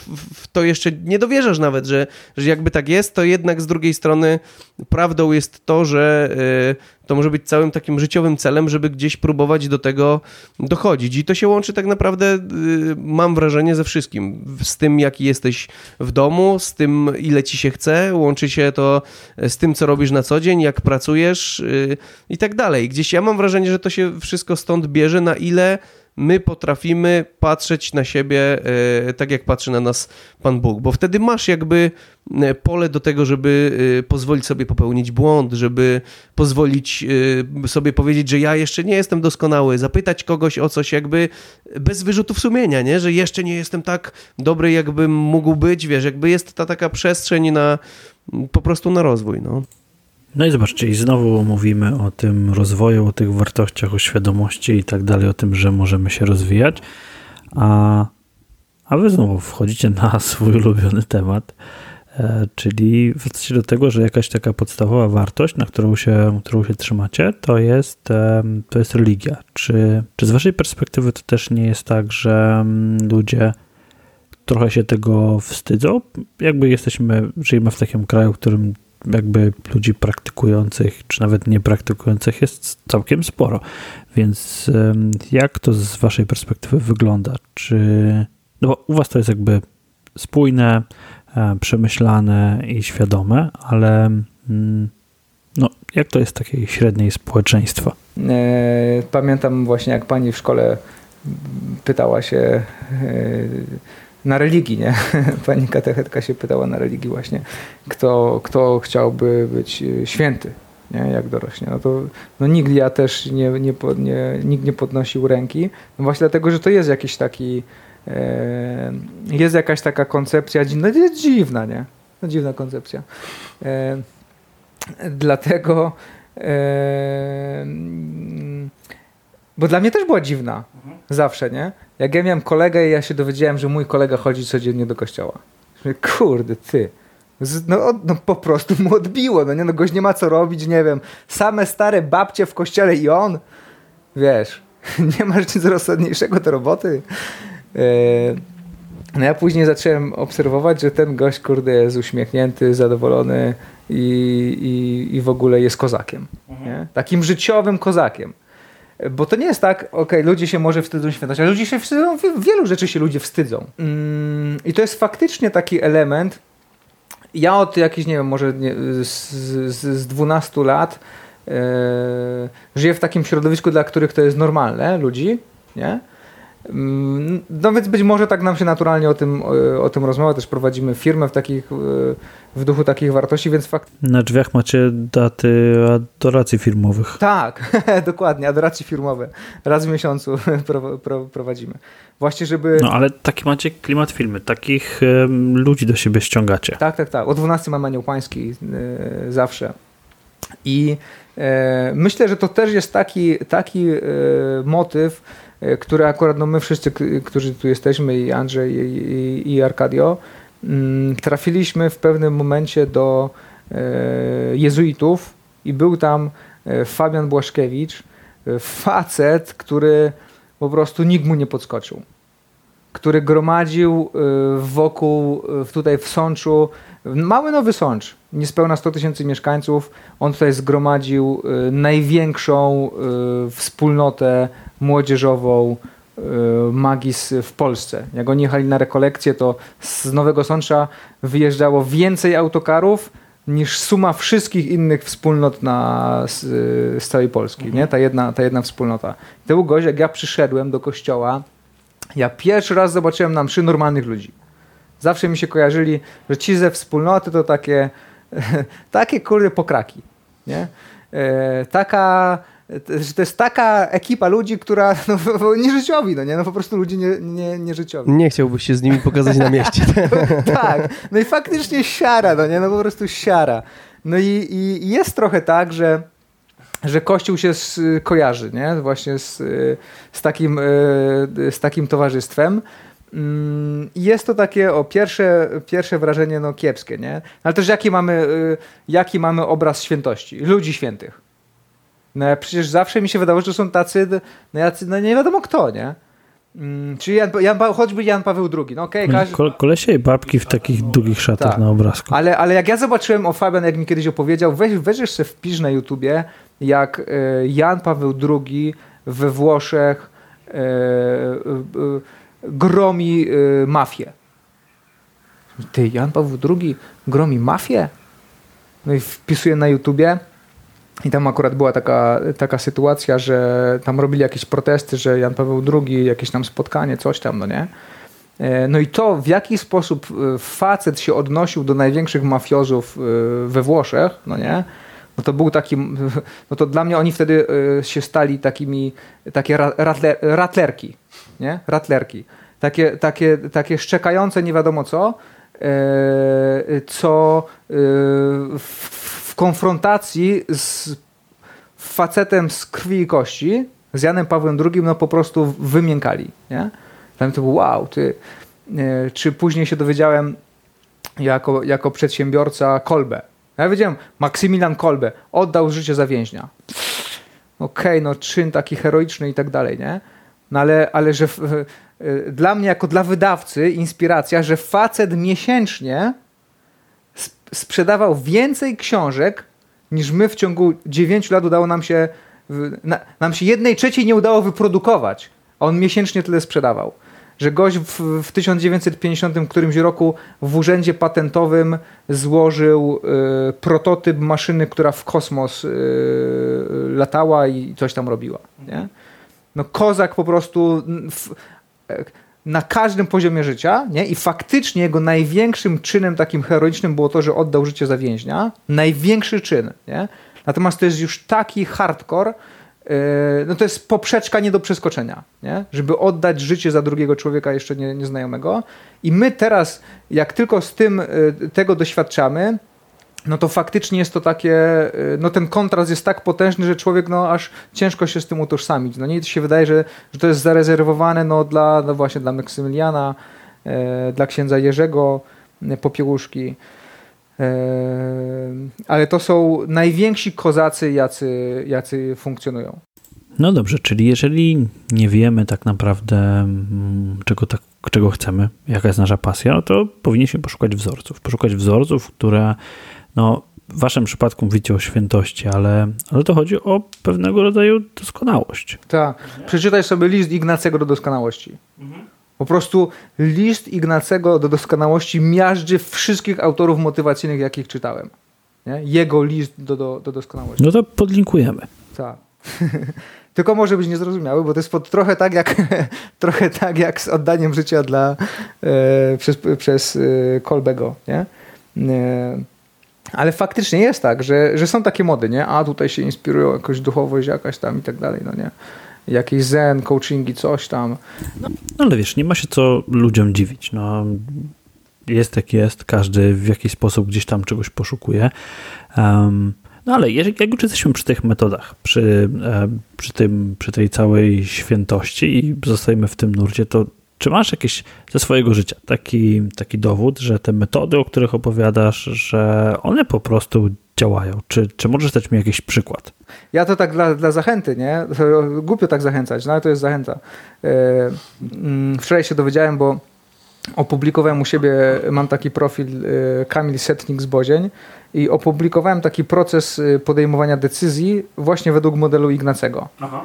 to jeszcze nie dowierzasz nawet, że, że jakby tak jest, to jednak z drugiej strony prawdą jest to, że e, to może być całym takim życiowym celem, żeby gdzieś próbować do tego dochodzić. I to się łączy tak naprawdę, y, mam wrażenie, ze wszystkim. Z tym, jaki jesteś w domu, z tym, ile ci się chce, łączy się to z tym, co robisz na co dzień, jak pracujesz y, i tak dalej. Gdzieś ja mam wrażenie, że to się wszystko stąd bierze, na ile my potrafimy patrzeć na siebie e, tak, jak patrzy na nas Pan Bóg, bo wtedy masz jakby e, pole do tego, żeby e, pozwolić sobie popełnić błąd, żeby pozwolić sobie powiedzieć, że ja jeszcze nie jestem doskonały, zapytać kogoś o coś jakby bez wyrzutów sumienia, nie? że jeszcze nie jestem tak dobry, jakbym mógł być, wiesz, jakby jest ta taka przestrzeń na po prostu na rozwój, no. No i zobaczcie, i znowu mówimy o tym rozwoju, o tych wartościach, o świadomości i tak dalej, o tym, że możemy się rozwijać, a, a wy znowu wchodzicie na swój ulubiony temat, e, czyli wracacie do tego, że jakaś taka podstawowa wartość, na którą się, którą się trzymacie, to jest, to jest religia. Czy, czy z waszej perspektywy to też nie jest tak, że mm, ludzie trochę się tego wstydzą? Jakby jesteśmy, żyjemy w takim kraju, w którym jakby ludzi praktykujących, czy nawet niepraktykujących jest całkiem sporo. Więc jak to z waszej perspektywy wygląda? Czy no bo u was to jest jakby spójne, e, przemyślane i świadome, ale mm, no, jak to jest takiej średniej społeczeństwa? E, pamiętam właśnie, jak pani w szkole pytała się e, na religii, nie? Pani katechetka się pytała na religii właśnie, kto, kto chciałby być święty, nie? jak dorośnie. No to no nikt, ja też nie, nie, nie, nikt nie podnosił ręki, no właśnie dlatego, że to jest jakiś taki e, jest jakaś taka koncepcja, no jest dziwna, nie? No dziwna koncepcja. E, dlatego e, bo dla mnie też była dziwna. Zawsze, nie? Jak ja miałem kolegę i ja się dowiedziałem, że mój kolega chodzi codziennie do kościoła. Kurde, ty. No, no, po prostu mu odbiło, no nie, no gość nie ma co robić, nie wiem, same stare babcie w kościele i on, wiesz, nie ma rzeczy rozsądniejszego do roboty. E, no ja później zacząłem obserwować, że ten gość, kurde, jest uśmiechnięty, zadowolony i, i, i w ogóle jest kozakiem, takim życiowym kozakiem. Bo to nie jest tak, okej, okay, ludzie się może wstydzą świętości, ale ludzie się wstydzą, wielu rzeczy się ludzie wstydzą. Mm, I to jest faktycznie taki element. Ja od jakichś, nie wiem, może z, z, z 12 lat yy, żyję w takim środowisku, dla których to jest normalne, ludzi, nie? Mm, no więc być może tak nam się naturalnie o tym, o, o tym rozmawia. Też prowadzimy firmę w, takich, w duchu takich wartości, więc fakt... Na drzwiach macie daty adoracji firmowych. Tak, dokładnie, adoracji firmowe. Raz w miesiącu pro, pro, prowadzimy. Właśnie, żeby... No ale taki macie klimat firmy, takich um, ludzi do siebie ściągacie. Tak, tak, tak. O 12 mam anioł pański yy, zawsze. I e, myślę, że to też jest taki, taki e, motyw, E, które akurat no my wszyscy, którzy tu jesteśmy, i Andrzej, i, i, i Arkadio, mm, trafiliśmy w pewnym momencie do e, jezuitów i był tam e, Fabian Błaszkiewicz, facet, który po prostu nikt mu nie podskoczył który gromadził wokół, tutaj w Sączu, mały Nowy Sącz, niespełna 100 tysięcy mieszkańców. On tutaj zgromadził największą wspólnotę młodzieżową y, Magis w Polsce. Jak oni jechali na rekolekcję, to z Nowego Sącza wyjeżdżało więcej autokarów niż suma wszystkich innych wspólnot na, z, z całej Polski. Nie? Ta, jedna, ta jedna wspólnota. To był gość, jak ja przyszedłem do kościoła, ja pierwszy raz zobaczyłem na mszy normalnych ludzi. Zawsze mi się kojarzyli, że ci ze wspólnoty to takie, takie kurde pokraki. Nie? E, taka że to jest taka ekipa ludzi, która no, nieżyciowi, no nie? No po prostu ludzie nie, nie, nieżyciowi. Nie chciałbyś się z nimi pokazać na mieście. tak, no i faktycznie siara, no nie? No po prostu siara. No i, i jest trochę tak, że że Kościół się z, kojarzy, nie? Właśnie z, z, takim, e, z takim towarzystwem. Mm, jest to takie o pierwsze, pierwsze wrażenie no kiepskie, nie? Ale też jaki mamy, e, jaki mamy obraz świętości, ludzi świętych. No przecież zawsze mi się wydało, że są tacy, no, jacy, no nie wiadomo kto, nie? Hmm, czyli Jan, Jan, choćby Jan Paweł II. No okay. Ko kolesie i babki w takich długich szatach tak. na obrazku. Ale, ale jak ja zobaczyłem o Fabian, jak mi kiedyś opowiedział, weź, weź sobie wpisz na YouTubie, jak e, Jan Paweł II we Włoszech e, gromi e, mafię. Ty, Jan Paweł II gromi mafię? No i wpisuje na YouTubie i tam akurat była taka, taka sytuacja, że tam robili jakieś protesty, że Jan Paweł II, jakieś tam spotkanie, coś tam, no nie? E, no i to, w jaki sposób e, facet się odnosił do największych mafiozów e, we Włoszech, no nie? No to był taki, no to dla mnie oni wtedy się stali takimi, takie ratler, ratlerki, nie? Ratlerki. Takie, takie, takie szczekające nie wiadomo co, co w konfrontacji z facetem z krwi i kości, z Janem Pawłem II, no po prostu wymiękali. Nie? Mnie to było wow, ty. E, czy później się dowiedziałem jako, jako przedsiębiorca Kolbe. Ja wiedziałem, Maksymilian Kolbe oddał życie za więźnia. Okej, okay, no czyn taki heroiczny i tak dalej, nie? No ale, ale że y, dla mnie, jako dla wydawcy, inspiracja, że facet miesięcznie sp sprzedawał więcej książek, niż my w ciągu 9 lat udało nam się, na, nam się jednej trzeciej nie udało wyprodukować. A on miesięcznie tyle sprzedawał. Że gość w, w 1950 którymś roku w urzędzie patentowym złożył y, prototyp maszyny, która w kosmos y, latała i coś tam robiła. Nie? No kozak po prostu w, na każdym poziomie życia, nie? I faktycznie jego największym czynem takim heroicznym było to, że oddał życie za więźnia. Największy czyn, nie? Natomiast to jest już taki hardcore, yy, no to jest poprzeczka nie do przeskoczenia, nie? Żeby oddać życie za drugiego człowieka jeszcze nie, nieznajomego. I my teraz, jak tylko z tym yy, tego doświadczamy, no to faktycznie jest to takie, y, no ten kontrast jest tak potężny, że człowiek no aż ciężko się z tym utożsamić. No nie, to się wydaje, że, że to jest zarezerwowane no dla, no właśnie dla Maksymiliana, e, dla księdza Jerzego Popiełuszki. E, ale to są najwięksi kozacy, jacy, jacy funkcjonują. No dobrze, czyli jeżeli nie wiemy tak naprawdę, czego, tak, czego chcemy, jaka jest nasza pasja, no to powinniśmy poszukać wzorców. Poszukać wzorców, które no, w waszym przypadku mówicie o świętości, ale, ale to chodzi o pewnego rodzaju doskonałość. Tak. Przeczytaj sobie list Ignacego do doskonałości. Mhm. Po prostu list Ignacego do doskonałości miażdży wszystkich autorów motywacyjnych, jakich czytałem. Nie? Jego list do, do, do doskonałości. No to podlinkujemy. Tak. Tylko może być niezrozumiały, bo to jest pod, trochę, tak jak, trochę tak jak z oddaniem życia dla, e, przez, przez e, Kolbego. Nie? E, ale faktycznie jest tak, że, że są takie mody, nie? A tutaj się inspirują jakoś duchowość jakaś tam i tak dalej, no nie? Jakiś zen, coachingi, coś tam. No, ale wiesz, nie ma się co ludziom dziwić. No, jest jak jest, każdy w jakiś sposób gdzieś tam czegoś poszukuje. Um, no ale jak już jesteśmy przy tych metodach, przy, przy, tym, przy tej całej świętości i zostajemy w tym nurcie, to czy masz jakieś ze swojego życia taki, taki dowód, że te metody, o których opowiadasz, że one po prostu działają? Czy, czy możesz dać mi jakiś przykład? Ja to tak dla, dla zachęty, nie? Głupio tak zachęcać, no ale to jest zachęta. E, mm, wczoraj się dowiedziałem, bo opublikowałem u siebie, mam taki profil e, Kamil Setnik z Bozień i opublikowałem taki proces e, podejmowania decyzji właśnie według modelu Ignacego. Aha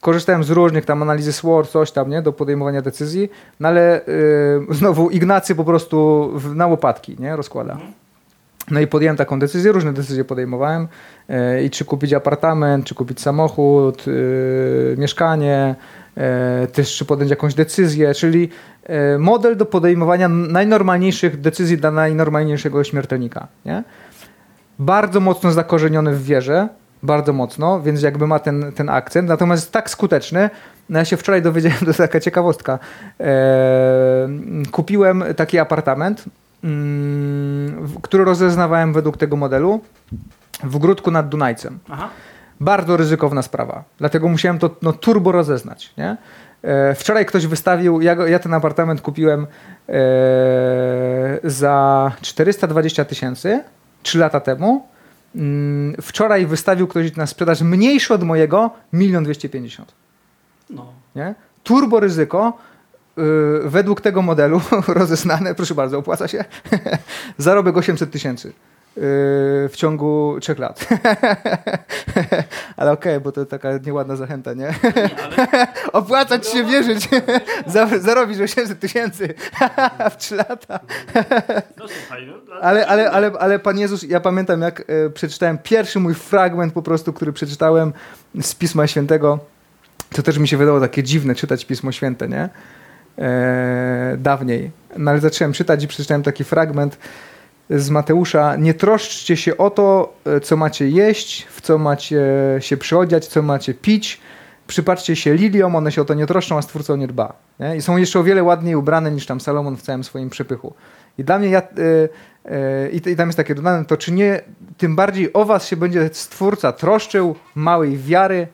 korzystałem z różnych tam analizy SWOT, coś tam, nie, do podejmowania decyzji, no ale yy, znowu Ignacy po prostu w, na łopatki, nie, rozkłada. No i podjąłem taką decyzję, różne decyzje podejmowałem yy, i czy kupić apartament, czy kupić samochód, yy, mieszkanie, yy, też czy podjąć jakąś decyzję, czyli yy, model do podejmowania najnormalniejszych decyzji dla najnormalniejszego śmiertelnika, nie? Bardzo mocno zakorzeniony w wierze, bardzo mocno, więc jakby ma ten, ten akcent, natomiast jest tak skuteczny, no ja się wczoraj dowiedziałem, to jest taka ciekawostka, e, kupiłem taki apartament, mm, który rozeznawałem według tego modelu w Gródku nad Dunajcem. Aha. Bardzo ryzykowna sprawa, dlatego musiałem to no, turbo rozeznać. Nie? E, wczoraj ktoś wystawił, ja, ja ten apartament kupiłem e, za 420 tysięcy, 3 lata temu, wczoraj wystawił ktoś na sprzedaż mniejszy od mojego, milion dwieście pięćdziesiąt. No. Nie? Turbo ryzyko, yy, według tego modelu rozeznane, proszę bardzo, opłaca się, zarobek 800 tysięcy w ciągu trzech lat. ale okej, okay, bo to taka nieładna zachęta, nie? Opłacać się wierzyć. Zarobisz 800 tysięcy w trzy lata. No, no, ale, ale, ale, ale Pan Jezus, ja pamiętam jak e, przeczytałem pierwszy mój fragment po prostu, który przeczytałem z Pisma Świętego. To też mi się wydało takie dziwne czytać Pismo Święte, nie? E, dawniej. No ale zacząłem czytać i przeczytałem taki fragment z Mateusza. Nie troszczcie się o to, e, co macie jeść, w co macie się przyodziać, co macie pić. Przypatrzcie się liliom, one się o to nie troszczą, a Stwórca o nie dba. Nie? I są jeszcze o wiele ładniej ubrane niż tam Salomon w całym swoim przepychu. I dla mnie ja, y, I, I tam jest takie dodane, to czy nie, tym bardziej o was się będzie Stwórca troszczył, małej wiary.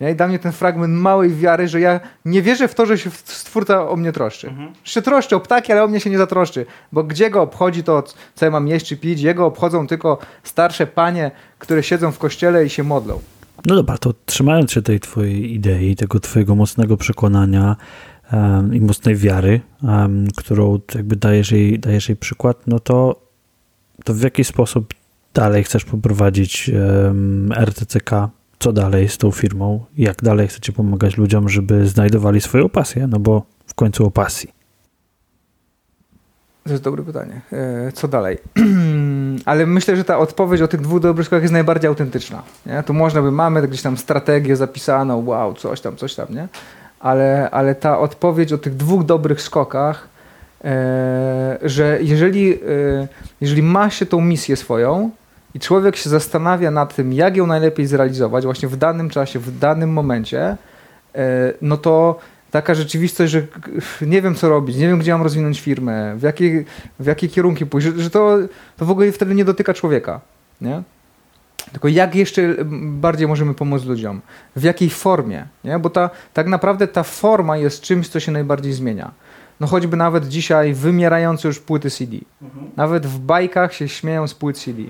Nie? I dla mnie ten fragment małej wiary, że ja nie wierzę w to, że się Stwórca o mnie troszczy. Mhm. Się troszczy o ptaki, ale o mnie się nie zatroszczy. Bo gdzie go obchodzi to, co ja mam jeść czy pić? Jego obchodzą tylko starsze panie, które siedzą w kościele i się modlą. No dobra, to trzymając się tej twojej idei, tego twojego mocnego przekonania um, i mocnej wiary, um, którą jakby dajesz jej, dajesz jej przykład, no to, to w jaki sposób dalej chcesz poprowadzić um, RTCK? Co dalej z tą firmą? Jak dalej chcecie pomagać ludziom, żeby znajdowali swoją pasję? No bo w końcu o pasji. To jest dobre pytanie. E, co dalej? Ale myślę, że ta odpowiedź o tych dwóch dobrych skokach jest najbardziej autentyczna. Nie? Tu można by, mamy gdzieś tam strategię zapisaną, wow, coś tam, coś tam, nie? Ale, ale ta odpowiedź o tych dwóch dobrych skokach, e, że jeżeli, e, jeżeli ma się tą misję swoją i człowiek się zastanawia nad tym, jak ją najlepiej zrealizować właśnie w danym czasie, w danym momencie, no to taka rzeczywistość, że nie wiem co robić, nie wiem gdzie mam rozwinąć firmę, w jakie, w jakie kierunki pójść, że, że to, to w ogóle wtedy nie dotyka człowieka. Nie? Tylko jak jeszcze bardziej możemy pomóc ludziom? W jakiej formie? Nie? Bo ta, tak naprawdę ta forma jest czymś, co się najbardziej zmienia. No choćby nawet dzisiaj wymierające już płyty CD. Mhm. Nawet w bajkach się śmieją z płyt CD.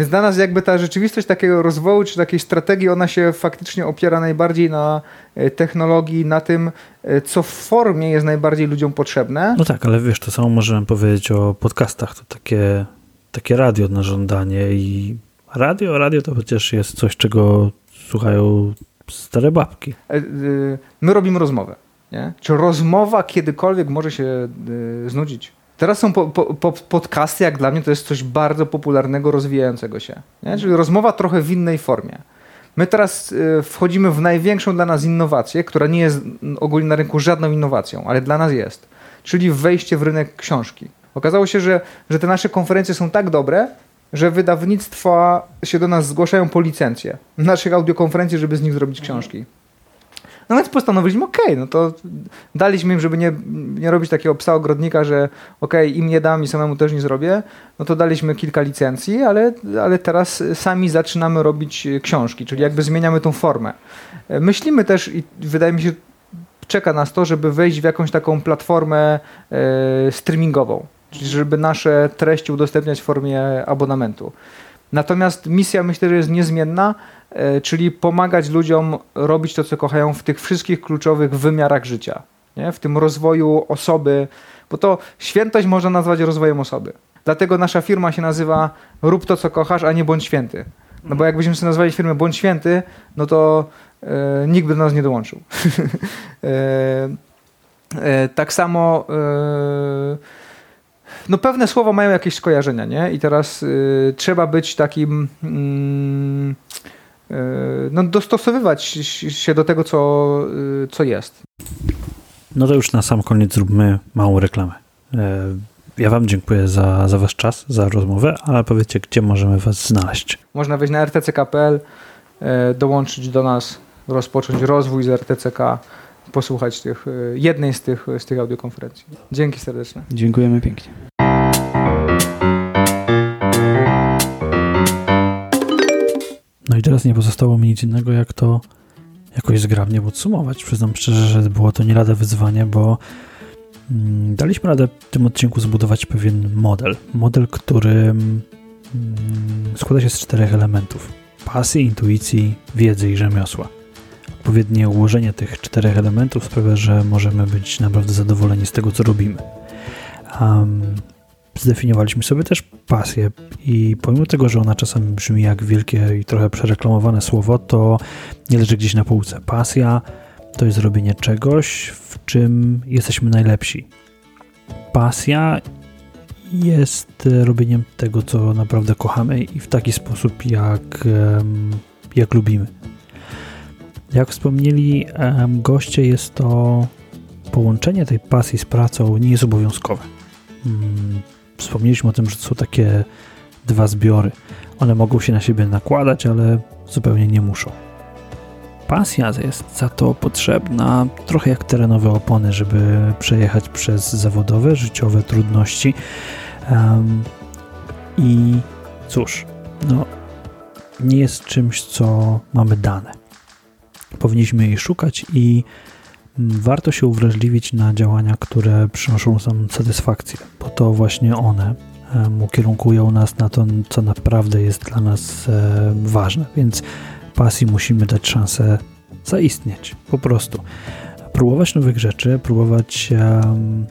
Więc dla nas jakby ta rzeczywistość takiego rozwoju czy takiej strategii, ona się faktycznie opiera najbardziej na e, technologii, na tym, e, co w formie jest najbardziej ludziom potrzebne. No tak, ale wiesz, to samo możemy powiedzieć o podcastach. To takie, takie radio na żądanie i radio, radio to przecież jest coś, czego słuchają stare babki. E, my robimy rozmowę. Nie? Czy rozmowa kiedykolwiek może się znudzić? Teraz są po, po, po podcasty, jak dla mnie to jest coś bardzo popularnego, rozwijającego się. Nie? Czyli rozmowa trochę w innej formie. My teraz y, wchodzimy w największą dla nas innowację, która nie jest ogólnie na rynku żadną innowacją, ale dla nas jest. Czyli wejście w rynek książki. Okazało się, że, że te nasze konferencje są tak dobre, że wydawnictwa się do nas zgłaszają po licencję naszych audiokonferencji, żeby z nich zrobić książki. No więc postanowiliśmy, okej, no to daliśmy im, żeby nie, nie robić takiego psa ogrodnika, że okej, im nie dam i samemu też nie zrobię, no to daliśmy kilka licencji, ale, ale teraz sami zaczynamy robić książki, czyli jakby zmieniamy tą formę. Myślimy też i wydaje mi się, czeka nas to, żeby wejść w jakąś taką platformę e, streamingową, czyli żeby nasze treści udostępniać w formie abonamentu. Natomiast misja myślę, że jest niezmienna, e, czyli pomagać ludziom robić to, co kochają w tych wszystkich kluczowych wymiarach życia. Nie? W tym rozwoju osoby, bo to świętość można nazwać rozwojem osoby. Dlatego nasza firma się nazywa Rób to, co kochasz, a nie bądź święty. No bo jakbyśmy sobie nazwali firmę Bądź Święty, no to e, nikt by do nas nie dołączył. e, e, tak samo e, no pewne słowa mają jakieś skojarzenia, nie? I teraz y, trzeba być takim, mm, y, no dostosowywać się do tego, co, y, co jest. No to już na sam koniec zróbmy małą reklamę. E, ja Wam dziękuję za, za Wasz czas, za rozmowę, ale powiedzcie, gdzie możemy Was znaleźć. Można wejść na rtck.pl, e, dołączyć do nas, rozpocząć rozwój z RTCK, posłuchać tych, e, jednej z tych, z tych audiokonferencji. Dzięki serdeczne. Dziękujemy pięknie. No i teraz nie pozostało mi nic innego, jak to jakoś zgrabnie podsumować. Przyznam szczerze, że było to nie lada wyzwanie, bo mm, daliśmy radę w tym odcinku zbudować pewien model. Model, który mm, składa się z czterech elementów: pasji, intuicji, wiedzy i rzemiosła. Odpowiednie ułożenie tych czterech elementów sprawia, że możemy być naprawdę zadowoleni z tego, co robimy. Um, zdefiniowaliśmy sobie też pasję i pomimo tego, że ona czasami brzmi jak wielkie i trochę przereklamowane słowo, to nie leży gdzieś na półce. Pasja to jest robienie czegoś, w czym jesteśmy najlepsi. Pasja jest robieniem tego, co naprawdę kochamy i w taki sposób, jak, jak lubimy. Jak wspomnieli goście, jest to połączenie tej pasji z pracą nie jest obowiązkowe. Mm, wspomnieliśmy o tym, że są takie dwa zbiory. One mogą się na siebie nakładać, ale zupełnie nie muszą. Pasja jest za to potrzebna trochę jak terenowe opony, żeby przejechać przez zawodowe, życiowe trudności. I cóż, no, nie jest czymś, co mamy dane. Powinniśmy jej szukać i warto się uwrażliwić na działania, które przynoszą nam satysfakcję, bo to właśnie one ukierunkują nas na to, co naprawdę jest dla nas e, ważne. Więc pasji musimy dać szansę zaistnieć, po prostu. Próbować nowych rzeczy, próbować um,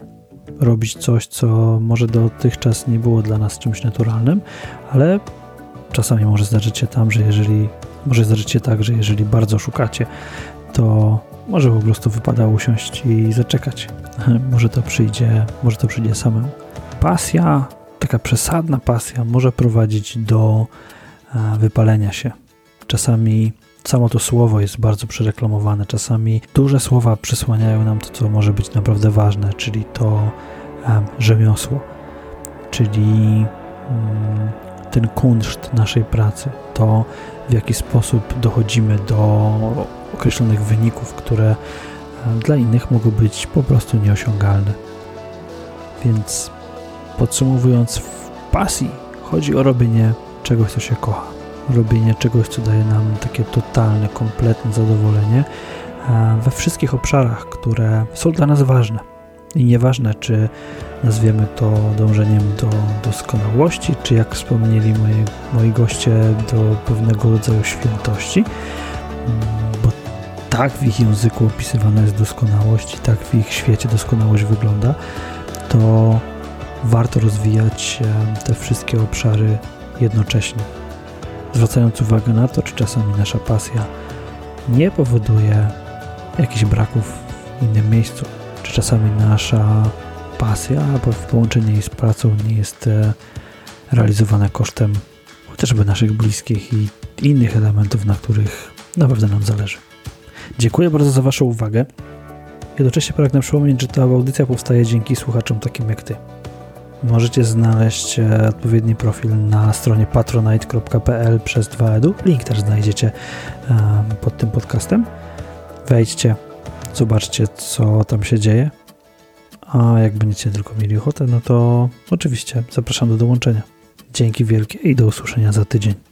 robić coś, co może dotychczas nie było dla nas czymś naturalnym, ale czasami może zdarzyć się tam, że jeżeli może zdarzyć się tak, że jeżeli bardzo szukacie, to może po prostu wypada usiąść i zaczekać. może to przyjdzie, może to przyjdzie samemu. Pasja, taka przesadna pasja może prowadzić do e, wypalenia się. Czasami samo to słowo jest bardzo przereklamowane, czasami duże słowa przysłaniają nam to, co może być naprawdę ważne, czyli to um, rzemiosło, czyli um, ten kunszt naszej pracy, to w jaki sposób dochodzimy do określonych wyników, które dla innych mogą być po prostu nieosiągalne. Więc podsumowując, w pasji chodzi o robienie czegoś, co się kocha. Robienie czegoś, co daje nam takie totalne, kompletne zadowolenie we wszystkich obszarach, które są dla nas ważne. I nieważne, czy nazwiemy to dążeniem do doskonałości, czy jak wspomnieli moi, moi goście, do pewnego rodzaju świętości, bo tak w ich języku opisywana jest doskonałość i tak w ich świecie doskonałość wygląda, to warto rozwijać te wszystkie obszary jednocześnie, zwracając uwagę na to, czy czasami nasza pasja nie powoduje jakichś braków w innym miejscu, czasami nasza pasja albo w połączeniu jej z pracą nie jest e, realizowana kosztem chociażby naszych bliskich i innych elementów, na których naprawdę nam zależy. Dziękuję bardzo za Waszą uwagę. Jednocześnie pragnę przypomnieć, że ta audycja powstaje dzięki słuchaczom takim jak Ty. Możecie znaleźć e, odpowiedni profil na stronie patronite.pl przez 2edu. Link też znajdziecie e, pod tym podcastem. Wejdźcie, zobaczcie co tam się dzieje. A jak będziecie tylko mieli ochotę, no to oczywiście zapraszam do dołączenia. Dzięki wielkie i do usłyszenia za tydzień.